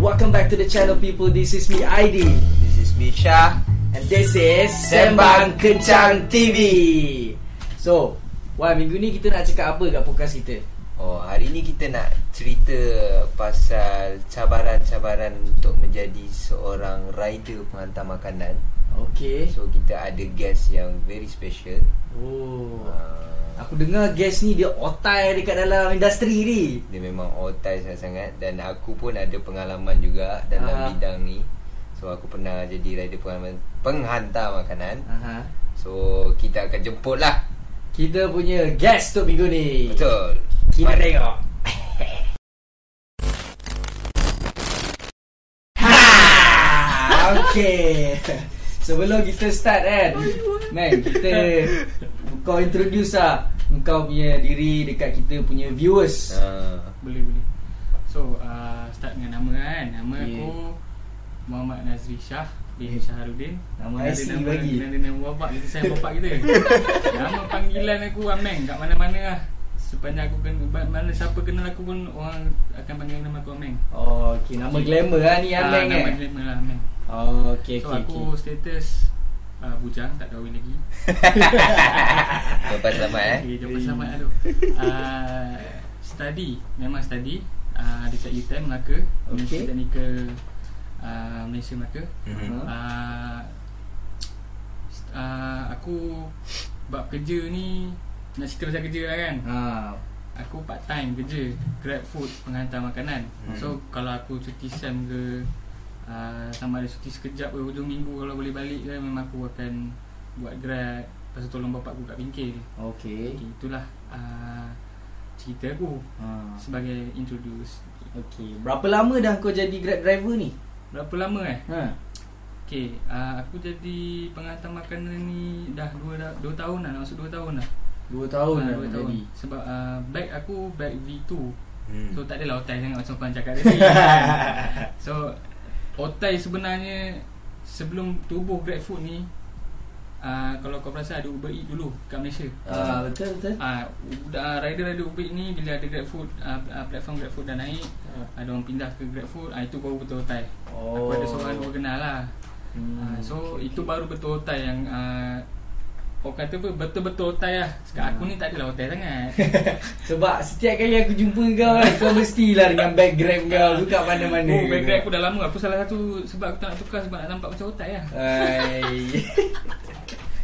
welcome back to the channel people. This is me ID This is Misha. and this is Sembang Kencang TV. So, wah minggu ni kita nak cakap apa kat podcast kita? Oh, hari ni kita nak cerita pasal cabaran-cabaran untuk menjadi seorang rider penghantar makanan. Okay. So kita ada guest yang very special. Oh. Uh, Aku dengar guest ni dia otai dekat dalam industri ni. dia memang otai sangat-sangat dan aku pun ada pengalaman juga dalam Ah. bidang ni. So aku pernah jadi rider pengalaman penghantar makanan. Aha. So kita akan jemput lah. Kita punya guest untuk minggu ni. Betul. Kita Mari. tengok. ha, okay. Sebelum kita start kan, man kita kau introduce lah kau punya diri dekat kita punya viewers. Uh, Boleh boleh So uh, start dengan nama kan Nama Yeah. aku Muhammad Nazri Shah bin Yeah. Syahrudin Nama IC nama, bagi. Ada nama bapak kita sayang bapak kita Nama panggilan aku Ameng kat mana-mana lah Sepanjang aku kena Mana siapa kenal aku pun Orang akan panggil nama aku Ameng Oh, okay. Nama glamour lah ni Ameng Ah, Nama eh. glamour lah Ameng Oh, okay, So okay, aku okay. status uh, Bujang tak kahwin lagi Lepas selamat eh. Okay, jawapan selamat lah tu uh, Study Memang study uh, Dekat UTM Melaka Universiti Okay. Teknikal uh, Malaysia Melaka Mhm. uh, uh, Aku Bab kerja ni Nak cerita pasal kerja lah kan Ha. Aku part time kerja Grab food Penghantar makanan Hmm. So kalau aku cuti SEM ke uh, Sama ada cuti sekejap ke Hujung minggu Kalau boleh balik ke Memang aku akan Buat grab Lepas tu tolong bapak aku kat bengkel Okay. Okay, itulah uh, cerita aku Ha. sebagai introduce. Okay. Berapa lama dah kau jadi Grab driver ni? Berapa lama eh? Ha. Okay, uh, aku jadi penghantar makanan ni dah 2 dah, dua tahun dah, nak masuk 2 tahun dah. Dua tahun Ah, dah dua jadi. Sebab uh, bag aku bag V2. Hmm. So tak adalah otai sangat macam kau cakap tadi. so otai sebenarnya sebelum tubuh GrabFood ni uh, kalau kau perasan ada Uber Eats dulu kat Malaysia. Ah, betul betul. Ah, uh, rider-rider Uber Eats ni bila ada GrabFood uh, uh, platform GrabFood dah naik, Ah. ada orang pindah ke GrabFood, ah itu baru betul otai. Oh. Aku ada seorang dua kenal lah. Hmm, Ah, so okay, itu okay. baru betul otai yang uh, Orang kata apa Betul-betul otai lah. Sekarang aku Hmm. ni tak adalah otai sangat. Sebab setiap kali aku jumpa kau kan Kau mestilah dengan Grab kau Tu kat mana-mana. Oh Grab aku dah lama. Aku salah satu Sebab aku tak nak tukar Sebab nak nampak macam otai lah Hai.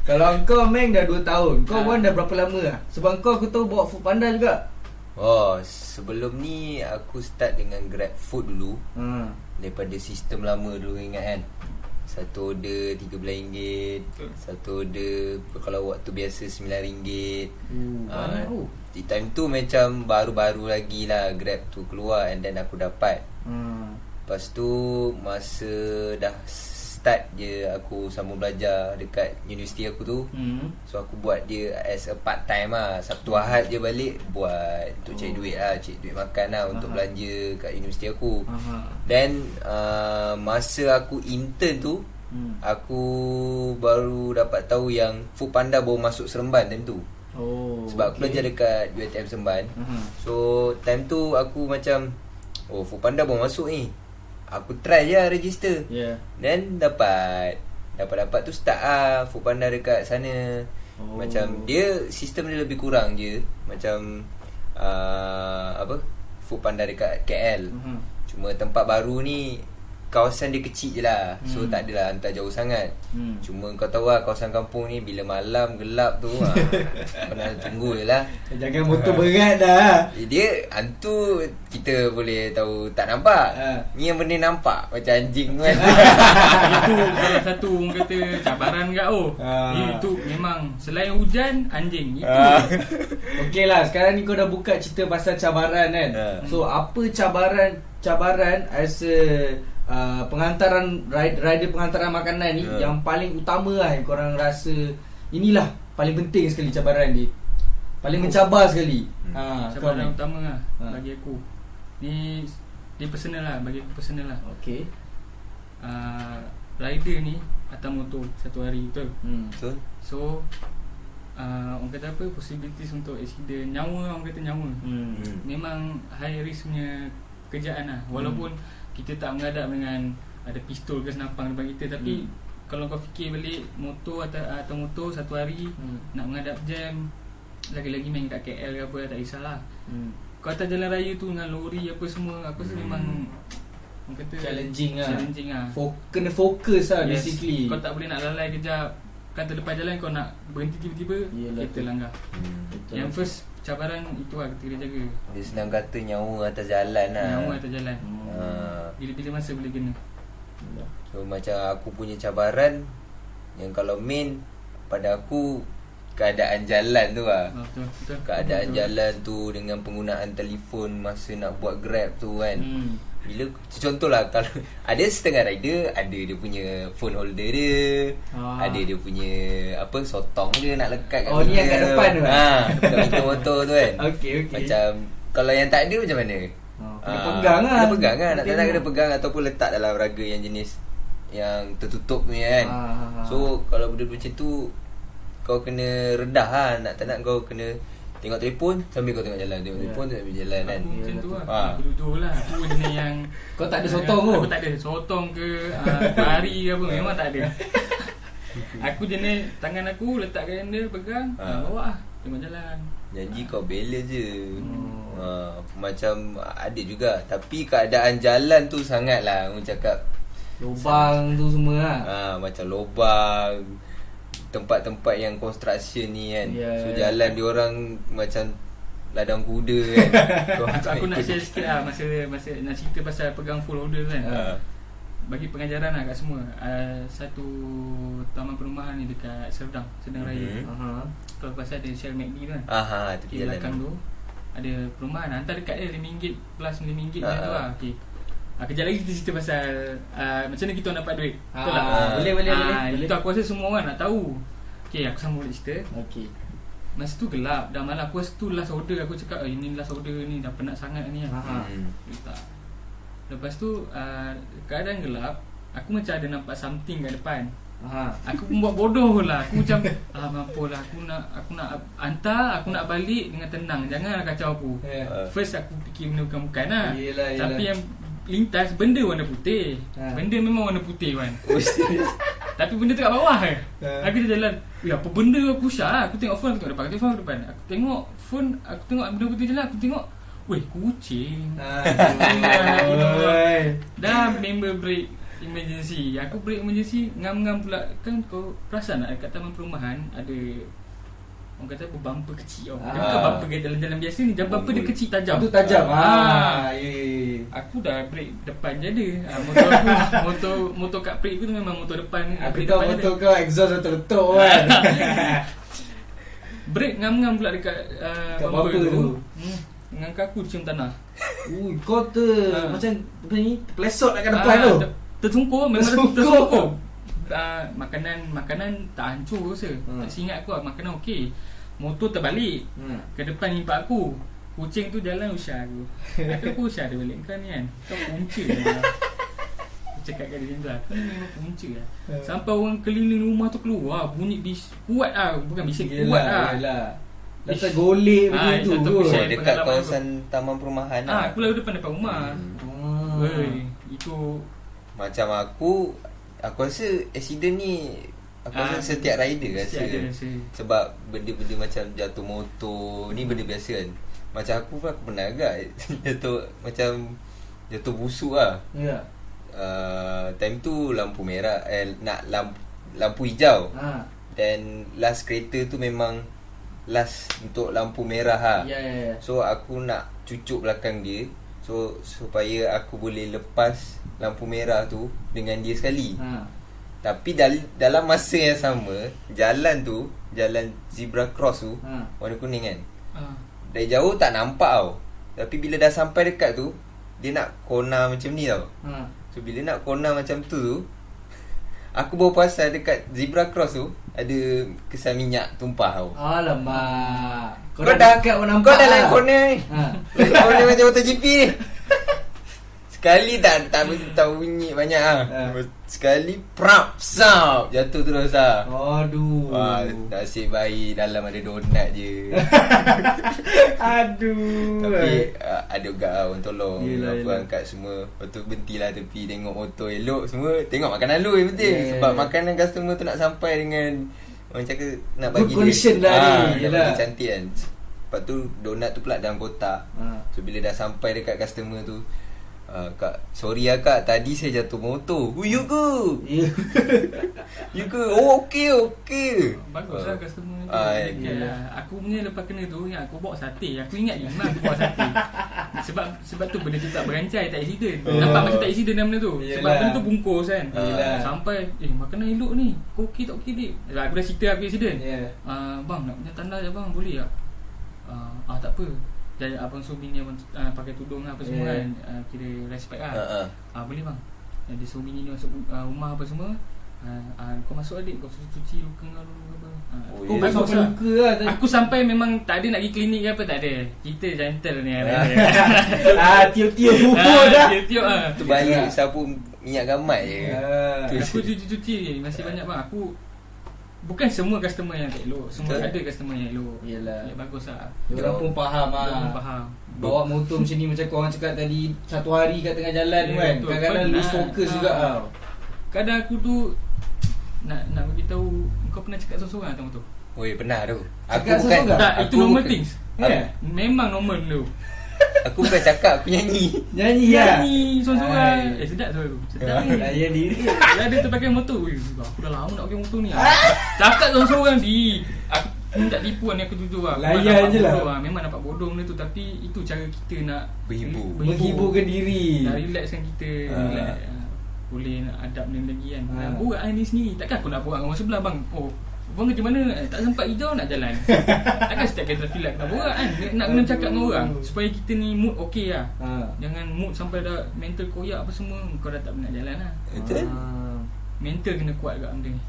Kalau kau Meng dah 2 tahun. Kau Ah. pun dah berapa lama lah? Sebab kau aku tahu bawa food panda juga. Oh, sebelum ni aku start dengan Grab Food dulu. Ha. Daripada sistem lama dulu ingat kan Satu order RM13 Betul. Satu order Kalau waktu biasa RM9 Uh, Ah, banyak Di time tu macam baru-baru lagi lah Grab tu keluar And then aku dapat ha. Lepas tu masa dah start je aku sambung belajar dekat universiti aku tu hmm. So aku buat dia as a part time lah Sabtu Ahad je balik buat untuk cari Oh. duit lah Cari duit makan lah untuk Aha. belanja kat universiti aku Aha. Then uh, masa aku intern tu Hmm. Aku baru dapat tahu yang Food Panda baru masuk Seremban time tu Oh Sebab aku belajar dekat UiTM Seremban Aha. So time tu aku macam Oh Food Panda baru masuk ni Aku try je lah register yeah. Then dapat Dapat-dapat tu start lah Food Panda dekat sana Oh. Macam dia Sistem dia lebih kurang je Macam uh, Apa Food Panda dekat KL Aha. Cuma tempat baru ni Kawasan dia kecil je lah So Hmm. tak adalah hantar jauh sangat Hmm. Cuma kau tahu lah Kawasan kampung ni Bila malam gelap tu ha, Pernah tunggu je lah Jangan motor berat dah Eh, Dia hantu Kita boleh tahu Tak nampak Ha. Ni yang benda nampak Macam anjing kan Itu salah satu orang kata Cabaran kat oh Ah. Itu memang Selain hujan Anjing Itu Ah. Okey lah Sekarang ni kau dah buka cerita Pasal cabaran kan Ha. So apa cabaran Cabaran As a uh, Penghantaran ride- Rider penghantaran makanan ni Ya. Yang paling utama lah Yang korang rasa Inilah Paling penting sekali cabaran ni Paling mencabar sekali Hmm. ha, Cabaran ni. utama lah Ha. Bagi aku Ni Dia personal lah Bagi aku personal lah Okey uh, Rider ni Atas motor Satu hari betul hmm. Betul So uh, Orang kata apa Possibilities untuk accident Nyawa orang kata nyawa Hmm. Hmm. Memang high risk punya Kerjaan lah Walaupun kita tak menghadap dengan ada pistol ke senapang depan kita tapi Hmm. kalau kau fikir balik motor atau, atau motor satu hari Hmm. nak menghadap jam lagi-lagi main kat KL ke apa tak kisahlah Hmm. kau atas jalan raya tu dengan lori apa semua aku rasa Hmm. memang orang kata Challenging lah. challenging lah Fo- kena fokus lah Yes. basically. kau tak boleh nak lalai kejap kan terlepas jalan kau nak berhenti tiba-tiba Yelah tu. langgar Hmm. Betul. yang first cabaran itu lah kita kena jaga Dia senang kata nyawa atas jalan lah nyawa atas jalan Hmm. ha. Bila-bila masa boleh kena So macam aku punya cabaran Yang kalau main Pada aku Keadaan jalan tu lah Ah, betul betul Keadaan betul. jalan tu Dengan penggunaan telefon Masa nak buat grab tu kan hmm. Bila Contohlah Kalau Ada setengah rider Ada dia punya Phone holder dia Ah. Ada dia punya Apa Sotong dia nak lekat kat Oh, ni yang kat depan tu? ha, Kat pintu motor tu kan Okey, okey. Macam Kalau yang tak ada macam mana Oh, kena Ah, pegang lah. Kena pegang kan Nak tak Tengok. kena pegang Ataupun letak dalam raga yang jenis Yang tertutup ni kan ah. So kalau benda macam tu Kau kena redah lah Nak tak nak kau kena Tengok telefon Sambil kau tengok jalan Tengok Ya. telefon sambil jalan kan macam tu lah Ah. Jujur lah Aku jenis yang Kau tak ada sotong tu? Aku tak ada Sotong ke uh, Lari ke apa Memang tak ada Aku jenis Tangan aku letak kat dia Pegang. Bawa lah Tengok jalan Janji kau bela je. Hmm. ha, Macam ada juga. Tapi keadaan jalan tu sangat lah Orang cakap. Lubang tu semua lah. ha, Macam lubang Tempat-tempat yang construction ni kan. Ya, So jalan dia orang Macam Ladang kuda kan. Aku, aku nak share sikit lah Masa, masa nak cerita pasal Pegang full holder tu kan. Ha. Bagi pengajaran lah kat semua uh, Satu Taman perumahan ni dekat Serdang Sedang Raya Mhm. Aha. Kalau pasal ada Shell McD tu kan Aha, tepi Okay, belakang tu Ada perumahan Hantar dekat dia RM5 plus RM5 Ah, macam tu ah. lah Okay Ah, kejap lagi kita cerita pasal uh, Macam mana kita orang dapat duit Betul Ah, tak? boleh, boleh, Ah, boleh, boleh. Itu aku rasa semua orang nak tahu Okay aku sambung balik cerita Okey. Masa tu gelap Dah malam aku rasa tu last order Aku cakap oh, ini last order ni Dah penat sangat ni kan Ha. Hmm. Tak Lepas tu uh, Keadaan gelap Aku macam ada nampak something kat depan Aha. Aku pun buat bodoh lah Aku macam Ah mampu lah Aku nak Aku nak hantar Aku nak balik dengan tenang Janganlah kacau aku Eh. Ah. First aku fikir benda bukan-bukan lah Yelah, yelah. Tapi yang lintas Benda warna putih Ha. Benda memang warna putih kan Oh? Tapi benda tu kat bawah eh. Ha. Aku jalan Ya apa benda aku syak lah Aku tengok phone Aku tengok depan Aku tengok phone aku depan Aku tengok phone Aku tengok benda putih jalan Aku tengok Weh kucing Aduh. Dah member break emergency Aku break emergency Ngam-ngam pula Kan kau perasan tak Dekat taman perumahan Ada Orang kata apa Bumper kecil tau Dia Ah. bukan bumper jalan-jalan biasa ni Jam bumper dia kecil tajam Itu tajam. Ah. Ah, ya. Aku dah break depan je ada ah, Motor aku Motor motor kat break tu memang motor depan Aku tahu motor kau exhaust letup-letup kan. Break ngam-ngam pula dekat uh, Kat bumper, bumper tu, tu. Hmm. Dengan kaku cium tanah Ui, kau tu Ah. macam apa ni? Plesot kat depan tu. ter- Tersungkur Memang Tersungkur. Uh, makanan makanan tak hancur rasa Hmm. Tak singat aku lah Makanan okey Motor terbalik Hmm. Ke depan impak aku Kucing tu jalan usah aku Aku aku usah dia balik Kau ni kan Kau punca lah Cakap kat dia macam tu lah Kau ni memang punca lah Hmm. Sampai orang keliling rumah tu keluar Bunyi bis Kuat lah Bukan bising Kuat lah Yelah. Lepas golek Ah, begitu satu kot. pisau. Oh, dekat kawasan taman perumahan Ah, lah. aku lalu depan depan rumah Hmm. Ah. Weh, Itu Macam aku Aku rasa accident ni Aku Ah, rasa setiap rider rasa Setiap ada rasa Sebab benda-benda macam jatuh motor Ni benda biasa kan Macam aku pun aku pernah agak Jatuh macam Jatuh busuk lah Ya. uh, Time tu lampu merah eh, Nak lampu, lampu hijau Ha. Dan last kereta tu memang Last untuk lampu merah ha. Ya ya ya. So aku nak cucuk belakang dia So supaya aku boleh lepas lampu merah tu dengan dia sekali. Ha. Tapi dal- dalam masa yang sama, jalan tu, jalan zebra cross tu, Ha. warna kuning kan. ah. Dari jauh tak nampak tau. Tapi bila dah sampai dekat tu, dia nak corner macam ni tau. Ha. So bila nak corner macam tu tu, aku baru perasan dekat zebra cross tu ada kesan minyak tumpah tau. Alamak. Kau, dah dekat pun Kau dah lain lah. corner ni. Ha. Corner macam MotoGP ni. Sekali tak tak mesti tahu bunyi banyak ah. Ha. Sekali prap sap jatuh terus ah. Aduh. Wah, nasib baik dalam ada donat je. Aduh. Tapi uh, ada juga lah orang tolong Yelah, Apa yelah. angkat semua Lepas tu berhentilah tepi Tengok motor elok semua Tengok makanan lu yang penting Yeah. Sebab makanan customer tu nak sampai dengan Orang cakap nak bagi Good condition lah ni, Ah, bagi cantik kan Lepas tu donat tu pula dalam kotak Ha. So bila dah sampai dekat customer tu uh, Kak, sorry lah kak Tadi saya jatuh motor Oh you ke? Ya. You ke? Oh okay okay Bagus lah customer tu Ah, okay. okay. lah. Aku punya lepas kena tu Yang aku bawa sate Aku ingat je Memang aku bawa sate Sebab sebab tu benda tu tak berancai Tak accident Oh. Nampak macam tak accident dalam benda tu Sebab Yelah. benda tu bungkus kan Yelah. Sampai Eh makanan elok ni Kau okey tak okey dik Aku dah cerita aku accident Ya. Ah, Bang nak punya tanda je bang Boleh tak Ah, ah tak apa Jadi abang Sumi ni abang, ah, pakai tudung lah apa semua Yeah. kan ah, Kira respect lah Ha, ha. Ah boleh bang. Jadi Sumi ni masuk uh, rumah apa semua. Ah, ah, kau masuk adik kau suruh cuci luka kau dulu apa. Ah, Oh, Kau bagus lah. luka lah tadi. Aku sampai memang tak ada nak pergi klinik ke apa tak ada. Kita gentle ni. ah, tiup-tiup bubur dah. Tiup-tiup ah. Tu balik Yelah. sapu minyak gamat je. Aku cuci-cuci masih banyak bang. Aku Bukan semua customer yang tak elok Semua Betul. ada customer yang elok Yelah. ya, Bagus lah Diorang pun faham ah. Diorang faham Bawa motor macam ni macam korang cakap tadi Satu hari kat tengah jalan Ya, kan betul. Kadang-kadang lose Penat. focus Ah. juga tau Kadang aku tu Nak nak bagi tahu Kau pernah cakap seorang-seorang atas motor? Oi pernah tu. Aku Cakap bukan? Tak, aku itu normal things Ya? Memang normal dulu Aku bukan cakap aku nyanyi. Nyanyi lah. Nyanyi seorang-seorang. Hai. Eh sedap tu. Sedap. Ni Layan diri. Dia ada tu pakai motor. Ui, Aku dah lama nak pakai motor ni. Cakap seorang-seorang di Aku ni tak tipu ni aku jujur lah. Layan nampak je lah. bodoh Memang nampak bodoh benda tu. Tapi itu cara kita nak Berhibur. Menghiburkan diri. Nak relaxkan kita. Ah. Relax Ah, Boleh nak adab benda lagi kan. Ah. Nak buat ni sendiri. Takkan aku nak buat dengan orang sebelah bang? Oh Abang kerja mana? Eh, tak sempat hijau nak jalan Takkan setiap kata feel like nak borak kan Nak- Nak kena cakap dengan orang Supaya kita ni mood okey lah ha. Jangan mood sampai dah mental koyak apa semua Kau dah tak nak jalan lah Betul? Ah. Mental kena kuat kat benda ni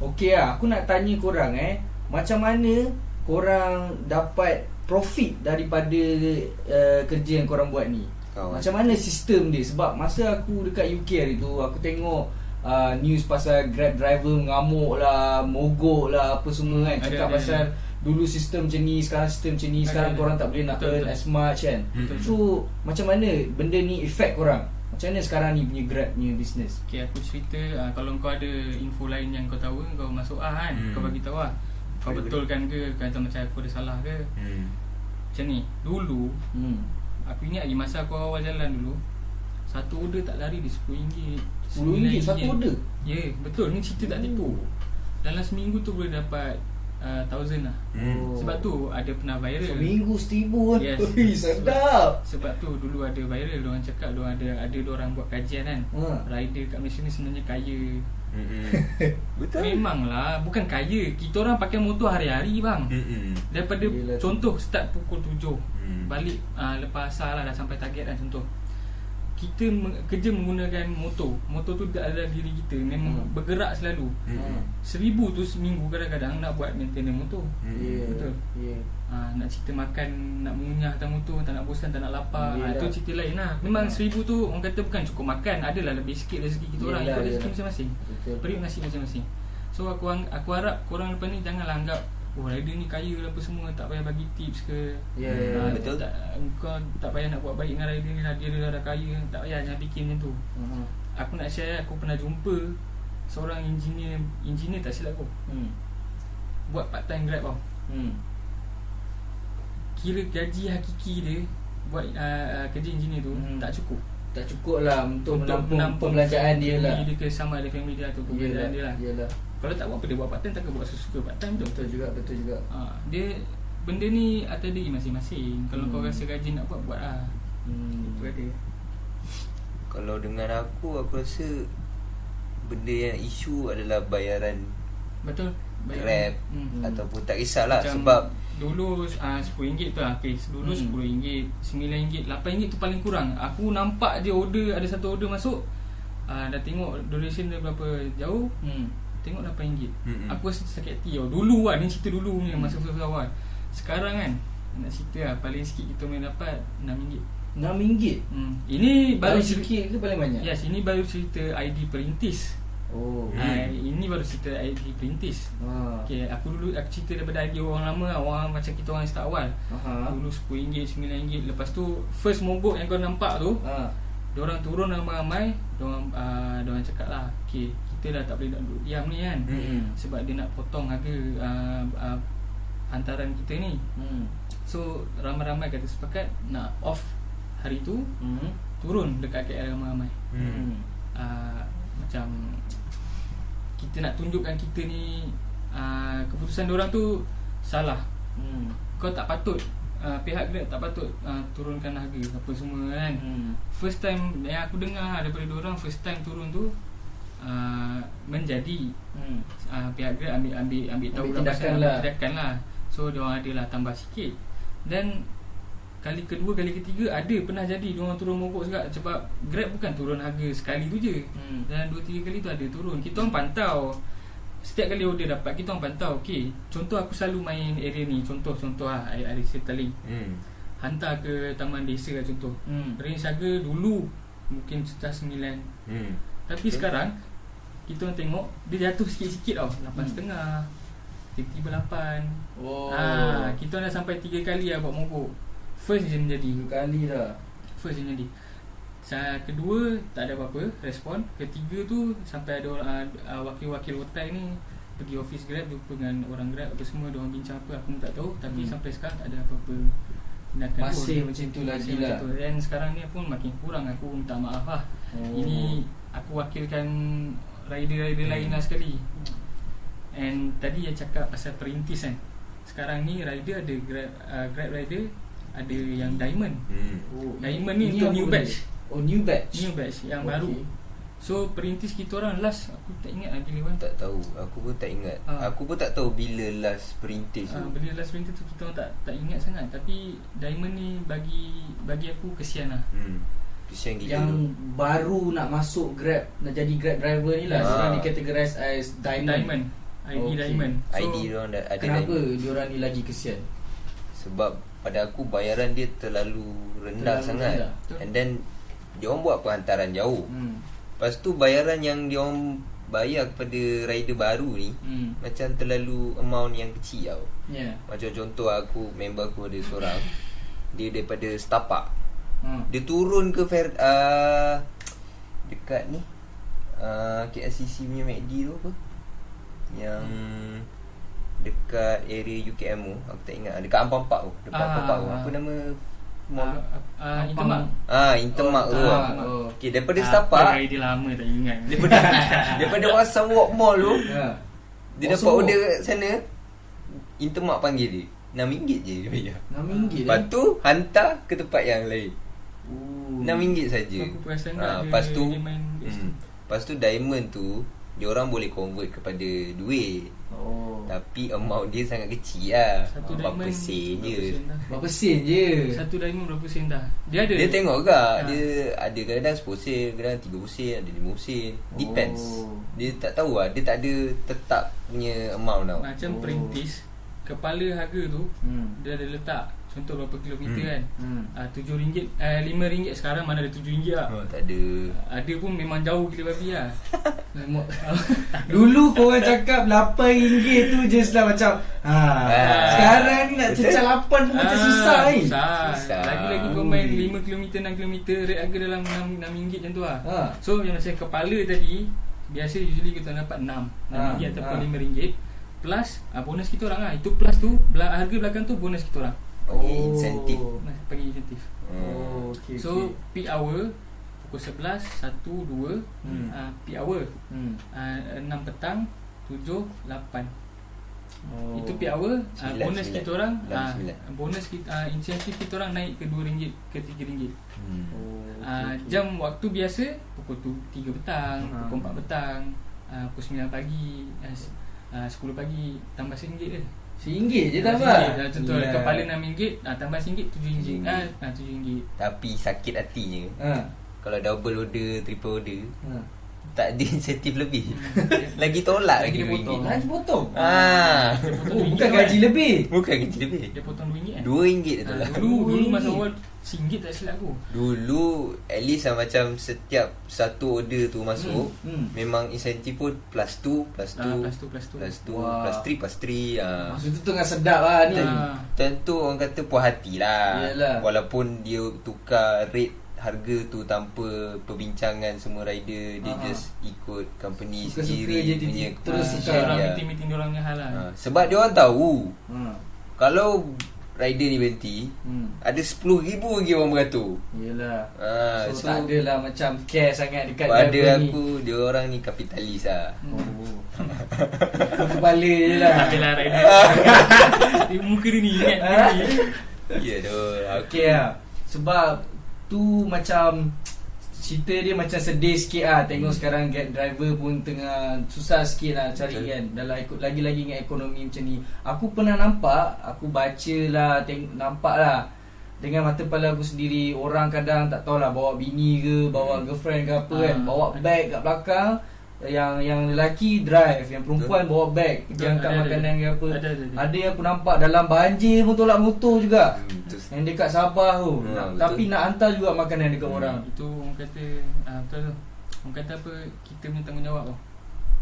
Okey lah Aku nak tanya korang eh Macam mana Korang dapat Profit daripada uh, Kerja yang korang buat ni Kawan. Macam mana sistem dia Sebab masa aku dekat UK hari tu Aku tengok uh, News pasal Grab driver mengamuk lah Mogok lah Apa semua kan Ada, Cakap ada, pasal ada. Dulu sistem macam ni Sekarang sistem macam ni Ada, Sekarang ada. korang tak boleh nak Betul, earn betul. as much kan Mm-mm. So Macam mana Benda ni effect korang Macam mana sekarang ni punya Grab punya business Okay aku cerita uh, Kalau kau ada info lain yang kau tahu Kau masuk ah kan Hmm. Kau bagi tahu lah Kau Boleh, betulkan ke Kata macam aku ada salah ke Hmm. Macam ni Dulu hmm. Aku ingat lagi masa aku awal jalan dulu Satu order tak lari di RM10 RM10 satu order? Ya yeah, betul Ni cerita tak tipu Dalam seminggu tu boleh dapat uh, Thousand lah Hmm. Sebab tu ada pernah viral Seminggu seribu Yes. Ui, sedap Sebab tu dulu ada viral Diorang cakap Diorang ada Ada diorang buat kajian kan Ha. Rider kat Malaysia ni sebenarnya kaya Hmm. Betul? Memanglah Bukan kaya Kita orang pakai motor hari-hari bang Hmm. Daripada Yelah. Contoh start pukul 7 Hmm. Balik uh, lepas asar lah Dah sampai target lah contoh Kita meng- kerja menggunakan motor Motor tu ada diri kita Memang Hmm. bergerak selalu Hmm. Seribu tu seminggu kadang-kadang Nak buat maintenance motor Hmm. Ya, Betul. ya. ha, Nak cerita makan Nak mengunyah atas motor Tak nak bosan Tak nak lapar ha, Yelah. Itu cerita lain lah Memang Ha. seribu tu Orang kata bukan cukup makan Adalah lebih sikit rezeki kita orang Yelah, Ikut rezeki yelah. masing-masing Betul. Periuk nasib masing-masing So aku aku harap korang lepas ni janganlah anggap Oh rider ni kaya lah apa semua Tak payah bagi tips ke Ya, Hmm, Ah, betul. tak, Kau tak payah nak buat baik dengan rider ni lah Dia dah, dah kaya Tak payah jangan fikir macam tu Hmm. Aku nak share Aku pernah jumpa Seorang engineer Engineer tak silap aku Hmm. Buat part time grab tau Hmm. Kira gaji hakiki dia Buat uh, uh, kerja engineer tu Hmm. Tak cukup Tak cukup lah untuk, menampung, pembelanjaan dia lah. Dia ke sama ada family dia atau pembelanjaan dia lah Yalah. Kalau tak buat apa dia buat part time Takkan buat suka part time tu Betul juga, betul juga. ha, Dia Benda ni atas diri masing-masing Kalau Hmm. kau rasa rajin nak buat Buat lah Hmm. Itu ada Kalau dengan aku Aku rasa Benda yang isu adalah bayaran Betul Grab hmm. Ataupun tak kisahlah Macam Sebab Dulu uh, RM10 tu lah case Dulu Hmm. RM10 RM9 RM8 tu paling kurang Aku nampak je order Ada satu order masuk uh, Dah tengok duration dia berapa jauh Hmm. Tengok RM8 Mm-mm. Aku rasa sakit hati tau Dulu lah Ni cerita dulu ni Masa first awal Sekarang kan Nak cerita lah Paling sikit kita boleh dapat RM6 RM6 hmm. Ini baru Baru cerita sikit ke paling banyak? Yes, ini baru cerita ID perintis Oh Hmm. Ini baru cerita ID perintis ha. Okay, aku dulu aku cerita daripada ID orang lama lah. Orang macam kita orang start awal Aha. Dulu RM10, RM9 Lepas tu First mogok yang kau nampak tu Ha. Diorang turun ramai-ramai Diorang uh, Diorang cakap lah Okay Kita dah tak boleh nak duduk diam ni kan Hmm. Sebab dia nak potong harga uh, uh, Hantaran kita ni Hmm. So ramai-ramai kata sepakat Nak off hari tu Hmm. Turun dekat KL ramai-ramai Hmm. uh, Macam Kita nak tunjukkan kita ni uh, Keputusan diorang tu Salah Hmm. Kau tak patut uh, Pihak Grab tak patut uh, Turunkan harga Apa semua kan Hmm. First time yang aku dengar daripada orang first time turun tu uh, menjadi Hmm. uh, pihak Grab ambil ambil ambil tahu Ambil lah tindakan lah. tindakan lah. So dia orang adalah tambah sikit. Dan kali kedua kali ketiga ada pernah jadi dia orang turun mogok juga sebab Grab bukan turun harga sekali tu je. Hmm. Dan dua tiga kali tu ada turun. Kita orang pantau Setiap kali order dapat Kita orang pantau Okay Contoh aku selalu main area ni Contoh-contoh lah Area Setaling Hmm. Hantar ke Taman Desa lah contoh Hmm. Range harga dulu Mungkin sekitar 9 Hmm. Tapi sekarang Kita orang tengok Dia jatuh sikit-sikit tau 8.5 Tiba-tiba 8 Oh. ah, Kita orang dah sampai 3 kali lah buat mogok First je menjadi Tiga kali dah. First je menjadi Sa- Kedua Tak ada apa-apa Respon Ketiga tu Sampai ada orang uh, Wakil-wakil hotel ni Pergi office Grab Jumpa dengan orang Grab Apa semua Diorang bincang apa Aku pun tak tahu Tapi Hmm. sampai sekarang Tak ada apa-apa Tindakan Masih pun. macam tu lagi lah. tu. Dan sekarang ni pun Makin kurang Aku minta maaf lah Oh. Ini Aku wakilkan Rider-rider Hmm. lain lah sekali And tadi yang cakap Pasal perintis kan Sekarang ni rider ada Grab, uh, Grab rider Ada yang diamond Hmm. Oh. Diamond ni Ini untuk new batch. Oh new batch. New batch yang Okey. baru So perintis kita orang last Aku tak ingat lah bila kan Tak tahu Aku pun tak ingat Ah. Aku pun tak tahu Bila last perintis uh, tu Bila last perintis tu kita orang tak tak ingat sangat Tapi Diamond ni bagi Bagi aku kesian lah Hmm. Kesian gila Yang tu. baru nak masuk Grab Nak jadi Grab driver ni lah Ah. Sekarang dikategorize as Diamond, Diamond ID Okey. Diamond so, ID diorang ada Kenapa diamond. diorang ni lagi kesian? Sebab pada aku bayaran dia terlalu rendah Terlalu sangat rendah. And then Dia orang buat perhantaran jauh Hmm. Lepas tu bayaran yang dia orang bayar kepada rider baru ni Hmm. Macam terlalu amount yang kecil tau Ya. Yeah. Macam contoh aku, member aku ada seorang Dia daripada Setapak Hmm. Dia turun ke Fer, uh, Dekat ni uh, KLCC punya MACD tu apa Yang Dekat area UKM tu Aku tak ingat Dekat Ampang Park tu Dekat Ah, Ampang Park tu ah. Apa nama uh, Mall uh, Intermark Ah, Intermark Oh, tu ah, lah. oh. Okay, daripada Apa Setapak rider lama tak ingat Daripada Daripada Wasam Walk Mall tu Ya. Dia Wasam dapat Walk. order kat sana Intermark panggil dia RM6 je dia bayar RM6 Lepas tu Hantar ke tempat yang lain Oh. RM6 saja. Aku perasan Ah, dia- Lepas tu hmm, Lepas tu diamond tu Dia orang boleh convert kepada duit Oh. Tapi amount dia sangat kecil lah Satu Berapa diamond sen je berapa sen? Berapa je? Satu diamond berapa sen dah Dia ada Dia tengok juga Ah. Dia ada kadang 10 sen Kadang 30 sen Ada 5 sen Depends Oh. Dia tak tahu lah Dia tak ada tetap punya amount tau Macam Oh. perintis Kepala harga tu Hmm. Dia ada letak Contoh berapa kilometer Hmm. kan Hmm. uh, RM7 eh, RM5 sekarang mana ada RM7 lah oh, Tak ada Ada pun memang jauh gila babi lah Dulu korang cakap RM8 tu just lah macam ha. Ah. Sekarang ni nak cecah 8 pun macam susah ni Susah Susah. Lagi-lagi kau main 5km 6km Rate harga dalam RM6 macam tu lah Ha. So yang macam kepala tadi Biasa usually kita dapat 6 Ah, RM6 ataupun ah. RM5 Plus uh, bonus kita orang lah Itu plus tu bela- Harga belakang tu bonus kita orang Bagi insentif Nah, Bagi insentif Oh, okay, So okay. peak hour Pukul 11 1, 2 Hmm. uh, Peak hour Hmm. uh, 6 petang 7, 8 Oh. Itu peak hour uh, Sembilan, Bonus sembilan. kita orang Dalam uh, sembilan. Bonus kita, uh, insentif kita orang naik ke RM2 ke RM3 hmm. Oh, okay, uh, okay. Jam waktu biasa Pukul tu 3 petang Ha. Pukul 4 petang uh, Pukul 9 pagi uh, uh, 10 pagi Tambah RM1 je RM1 je tak RM1. apa. Ah, Contoh Gila. kepala RM6 uh, Tambah RM1 RM7 RM7. ah, ah, RM7 Tapi sakit hatinya Ha. Kalau double order Triple order Ha. tak ada insentif lebih. lagi tolak Lagi lagi dia potong. RM2. Lagi potong. Ah. Dia potong Oh, RM2 bukan kan? gaji lebih. Bukan gaji lebih. Dia potong RM2 kan RM2 dia Ah, tolak. Dulu dulu RM2. masa awal RM1 tak silap aku Dulu at least lah macam setiap satu order tu masuk Hmm, hmm. memang insentif pun plus 2 plus 2 Ah, plus two, plus two. plus 2 Wah. plus 3 plus 3 ah. Maksud tu tengah sedap lah ni. Ah. Tentu orang kata puas hati lah Yalah. Walaupun dia tukar rate harga tu tanpa perbincangan semua rider Dia Ah. just ikut company Suka-suka sendiri je dia punya terus tukar. Orang dia. meeting-meeting diorang punya hal lah Ah, Sebab dia orang tahu Ha. Kalau rider ni berhenti Hmm. Ada 10,000 lagi orang beratur Yelah. Ah, so, so, tak adalah macam care sangat dekat pada driver ni. aku Dia orang ni kapitalis lah Oh. Kepala je lah. Tak adalah rider Dia Muka dia ni ingat dia Ah. ni Ya tu Okay lah Sebab Tu macam Cerita dia macam sedih sikit lah Tengok Hmm. sekarang Grab driver pun tengah Susah sikit lah cari Betul. kan Dalam ikut lagi-lagi dengan ekonomi macam ni Aku pernah nampak Aku baca lah teng- Nampak lah dengan mata kepala aku sendiri Orang kadang tak tahulah Bawa bini ke Bawa Hmm. girlfriend ke apa Ah. kan Bawa bag kat belakang Yang yang lelaki drive Yang perempuan bawa bag Pergi Betul, angkat ada, ada. makanan ke apa Ada, ada, ada. Ada yang aku nampak Dalam banjir pun tolak motor juga Hmm, tu yang dekat Sabah tu Ha, nak, betul. Tapi nak hantar juga makanan dekat Hmm. orang Itu orang kata ah, Betul tu Orang kata apa Kita punya tanggungjawab tau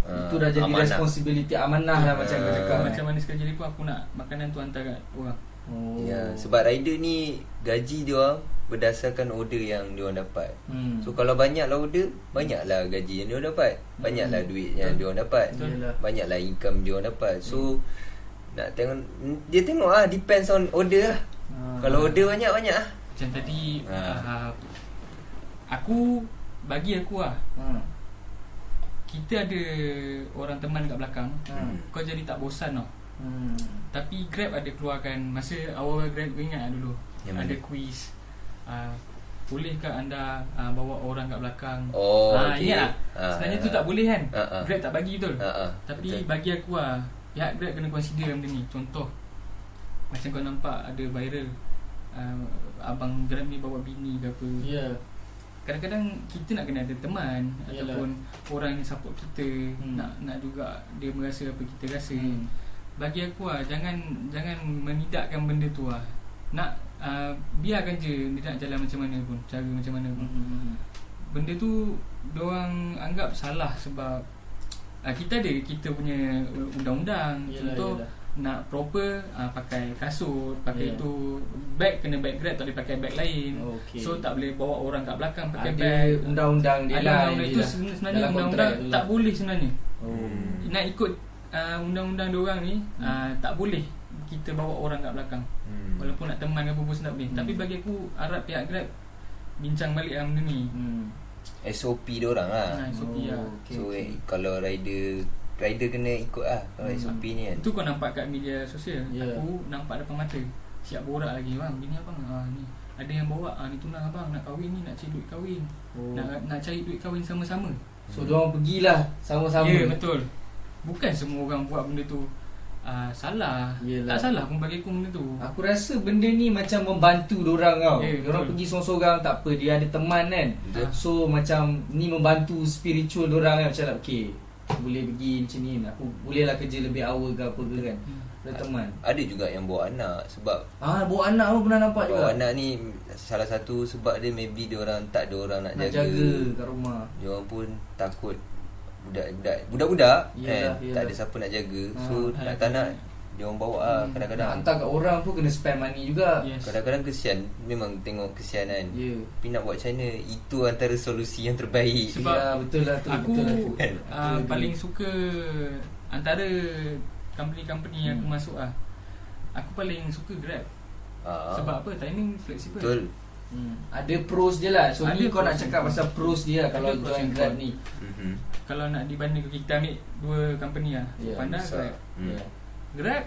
Ah, Itu dah jadi amanah. responsibility amanah lah macam kau Ah. cakap Macam mana sekali jadi pun Aku nak makanan tu hantar kat orang oh. Ya, sebab rider ni gaji dia orang berdasarkan order yang dia orang dapat. hmm. So kalau banyaklah order, banyaklah gaji yang dia orang dapat. Banyaklah Hmm. duit yang dia orang dapat. Yelah. Banyaklah income dia orang dapat. So nak tengok dia tengok ah depends on order lah. Ah. Kalau order banyak-banyak ah. Macam tadi Ah. ah, Aku Bagi aku lah ha. Kita ada Orang teman kat belakang Hmm. Kau jadi tak bosan tau Hmm. Tapi Grab ada keluarkan Masa awal Grab ingat dulu Yang Ada mana? quiz uh, Bolehkah anda uh, Bawa orang kat belakang Oh, Ah, okey. Ingat tak Ah, Sebenarnya ah, tu tak ah. boleh kan Ah, ah. Grab tak bagi betul Ha ah. Tapi betul. bagi aku lah Pihak Grab kena consider benda ni Contoh Macam kau nampak ada viral uh, Abang Grab ni bawa bini ke apa Ya Kadang-kadang kita nak kena ada teman Yalah. Ataupun orang yang support kita Hmm. Nak nak juga dia merasa apa kita rasa Hmm. Bagi aku lah Jangan jangan menidakkan benda tu lah Nak uh, Biarkan je Dia nak jalan macam mana pun Cara macam mana pun Hmm. Benda tu Diorang anggap salah sebab uh, Kita ada kita punya undang-undang Yalah, Contoh yalah. nak proper uh, pakai kasut Pakai Ya. tu Bag kena bag grab Tak boleh pakai bag lain Okey. So tak boleh bawa orang kat belakang pakai Ada bag undang-undang dia Ada lah undang-undang yang itu dia- sebenarnya dalam undang-undang tak lah. boleh sebenarnya Oh. Nak ikut uh, undang-undang diorang ni uh, Tak boleh kita bawa orang kat belakang. Walaupun nak teman ke apa pun tak boleh Hmm. Tapi bagi aku harap pihak grab Bincang balik lah benda ni Hmm. SOP dia orang lah. Nah, SOP lah okey, so okey. eh, kalau rider rider kena ikut lah kalau Hmm. SOP ni kan. Itu kau nampak kat media sosial Ya. Aku nampak depan mata Siap borak lagi Bang, bini abang ah, ni Ada yang bawa ah, Ni tunang abang Nak kahwin ni Nak cari duit kahwin Oh. nak, nak cari duit kahwin sama-sama So diorang pergilah sama-sama Ya betul Bukan semua orang buat benda tu uh, Salah Yelah. Tak salah pun bagi aku benda tu Aku rasa benda ni macam membantu dorang tau. Ya, Yeah, betul. pergi seorang-seorang tak apa, dia ada teman kan. Betul. So macam ni membantu spiritual dorang kan macam okay, boleh pergi macam ni. Aku bolehlah kerja lebih hour ke apa ke kan. Hmm. Ada teman. Ada juga yang bawa anak sebab Ah, bawa anak pun pernah nampak juga. bawa anak ni salah satu sebab dia maybe dia orang tak ada orang nak, nak jaga. jaga kat rumah. Dia orang pun takut budak-budak budak-budak Yelah, kan yelah. tak ada siapa nak jaga. So Ah, nak tak nak dia orang bawa lah Hmm, kadang-kadang. Hantar kat orang pun kena spend money juga. Yes Kadang-kadang kesian Memang tengok kesian kan Ya. Tapi nak buat macam mana Itu antara solusi yang terbaik Sebab ya, betul lah tu. Aku betul lah tu. Kan? uh, Betul, paling suka Antara Company-company yang aku Hmm. masuk lah Aku paling suka Grab ah, Sebab apa? Timing fleksibel Betul Hmm. Ada pros dia lah. So Ada ni kau nak pros cakap and pasal pros dia lah kalau pros join Grab ni. mm-hmm. Kalau nak dibanding kita ambil Dua company lah Ya, Panda. Grab Hmm. Ya. Grab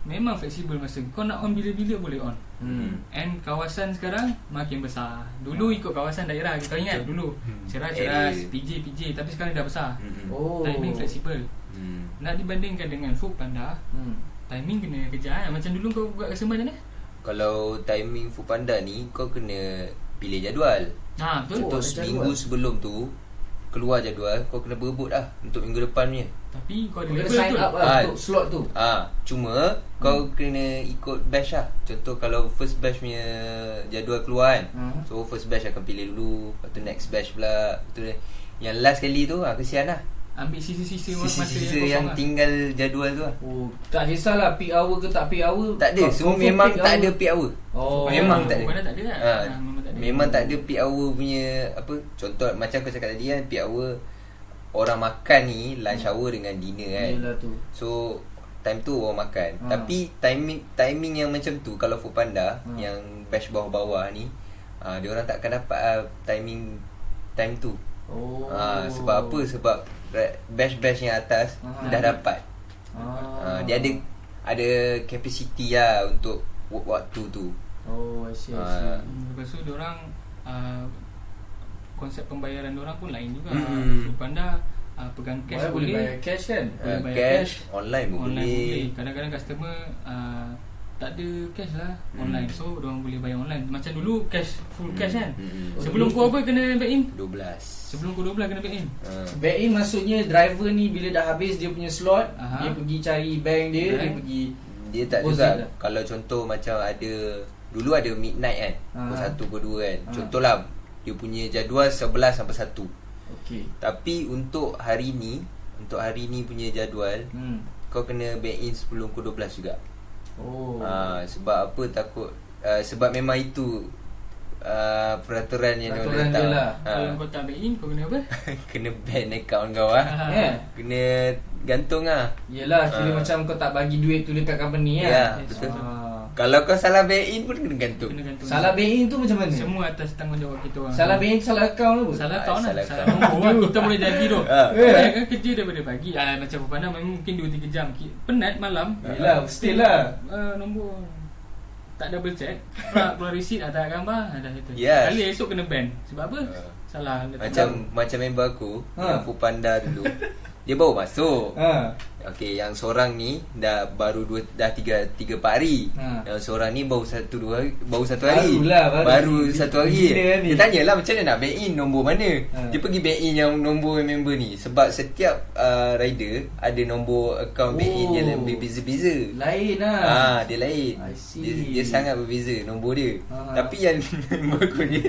Memang fleksibel masa Kau nak on bila-bila boleh on Hmm. And kawasan sekarang Makin besar Dulu ikut kawasan daerah Kau ingat Betul. dulu Hmm. Ceras-ceras. PJ PJ Tapi sekarang dah besar Mm-mm. Oh. Timing fleksibel Hmm. Nak dibandingkan dengan Food Panda Hmm. Timing kena kejar kan Macam dulu kau buat rasa macam mana Kalau timing Foodpanda ni Kau kena pilih jadual Ha betul Oh, Contoh ada seminggu jadual. sebelum tu keluar jadual kau kena berebut lah untuk minggu depan punya. Tapi kau ada Kau kena level sign tu up lah Ah. Untuk slot tu Ah, cuma kau kena ikut batch lah. Contoh kalau first batch punya jadual keluar kan. Hmm. So first batch akan pilih dulu, lepas tu next batch pula. Lepas tu yang last kali tu ah kesian lah. Ambil sisa-sisa masa Sisa-sisa yang yang lah. tinggal jadual tu lah. Oh, tak kisahlah peak hour ke tak peak hour. Tak ada, semua confirm memang tak hour. ada peak hour. Oh, Memang tak ada. Tak ada lah. Ha, Ah, memang tak ada. memang tak ada peak hour punya apa contoh macam kau cakap tadi kan peak hour orang makan ni lunch hour dengan dinner kan. Yelah tu. So time tu orang makan. Ha. Tapi timing timing yang macam tu kalau Food Panda Ha. yang batch bawah-bawah ni ah dia orang tak akan dapat ah, timing time tu. Oh. Ah sebab apa? Sebab batch-batch yang atas Ha. dah dapat. Ah. Ah dia ada ada capacity lah untuk wa- waktu tu. Oh, I see, I Ah. see. Hmm, Lepas tu diorang uh, konsep pembayaran diorang pun lain juga. Hmm. Food Panda uh, pegang cash Boleh, boleh boleh, bayar cash kan? Boleh Ah, bayar cash, cash, online pun online boleh. boleh. Kadang-kadang customer uh, tak ada cash lah Hmm. online. So diorang boleh bayar online. Macam dulu cash full Hmm. cash kan. Hmm. Oh, Sebelum kau apa kena back in? 12. Sebelum kau 12 kena back in. Ah. Back in maksudnya driver ni bila dah habis dia punya slot, Aha. dia pergi cari bank dia, dia Bank. pergi Dia tak juga lah. Kalau contoh macam ada Dulu ada midnight kan. Pukul 1 pukul 2 kan Ah. Contohlah Dia punya jadual 11 sampai 1 okey. Tapi untuk hari ni Untuk hari ni punya jadual Hmm. Kau kena back in sebelum pukul 12 juga Oh. Ah, Sebab apa takut uh, Sebab memang itu uh, Peraturan yang Peraturan dia letak. lah. Ah. Kalau kau tak back in kau kena apa? Kena ban account kau lah Ah. Yeah. Kena gantung lah Yelah, kira Ah. macam kau tak bagi duit tu dekat company Ya, kan? betul. Ah. Kalau kau salah back in pun kena gantung Kena gantung. Salah back in tu macam mana? Semua atas tanggungjawab kita orang. Salah back in salah. Salah Ah, lah salah Salah account. nombor lah Kita boleh jadi tu Ah. Banyak kan kerja daripada pagi ah, Macam Pupana memang mungkin 2-3 jam Penat malam Yelah, still lah. Ah, Nombor Tak double check Prak keluar receipt ah, Tak ada gambar ah, Dah itu Yes. Kali esok kena ban Sebab apa? Ah. Salah Macam gambar. macam member aku Ha. Yang Food Panda dulu Dia baru masuk Ha. Okey, yang seorang ni dah baru dua dah tiga tiga empat hari. Ha. Yang seorang ni baru satu dua hari, baru satu hari. Barulah, baru. baru satu hari. Gila ni. Dia tanyalah macam mana nak back in nombor mana. Ha. Dia pergi back in yang nombor member ni sebab setiap uh, rider ada nombor account back in yang Oh. berbeza-beza. Lain lah. Ah, dia lain. Dia, dia sangat berbeza nombor dia. Ha. Tapi yang member aku ni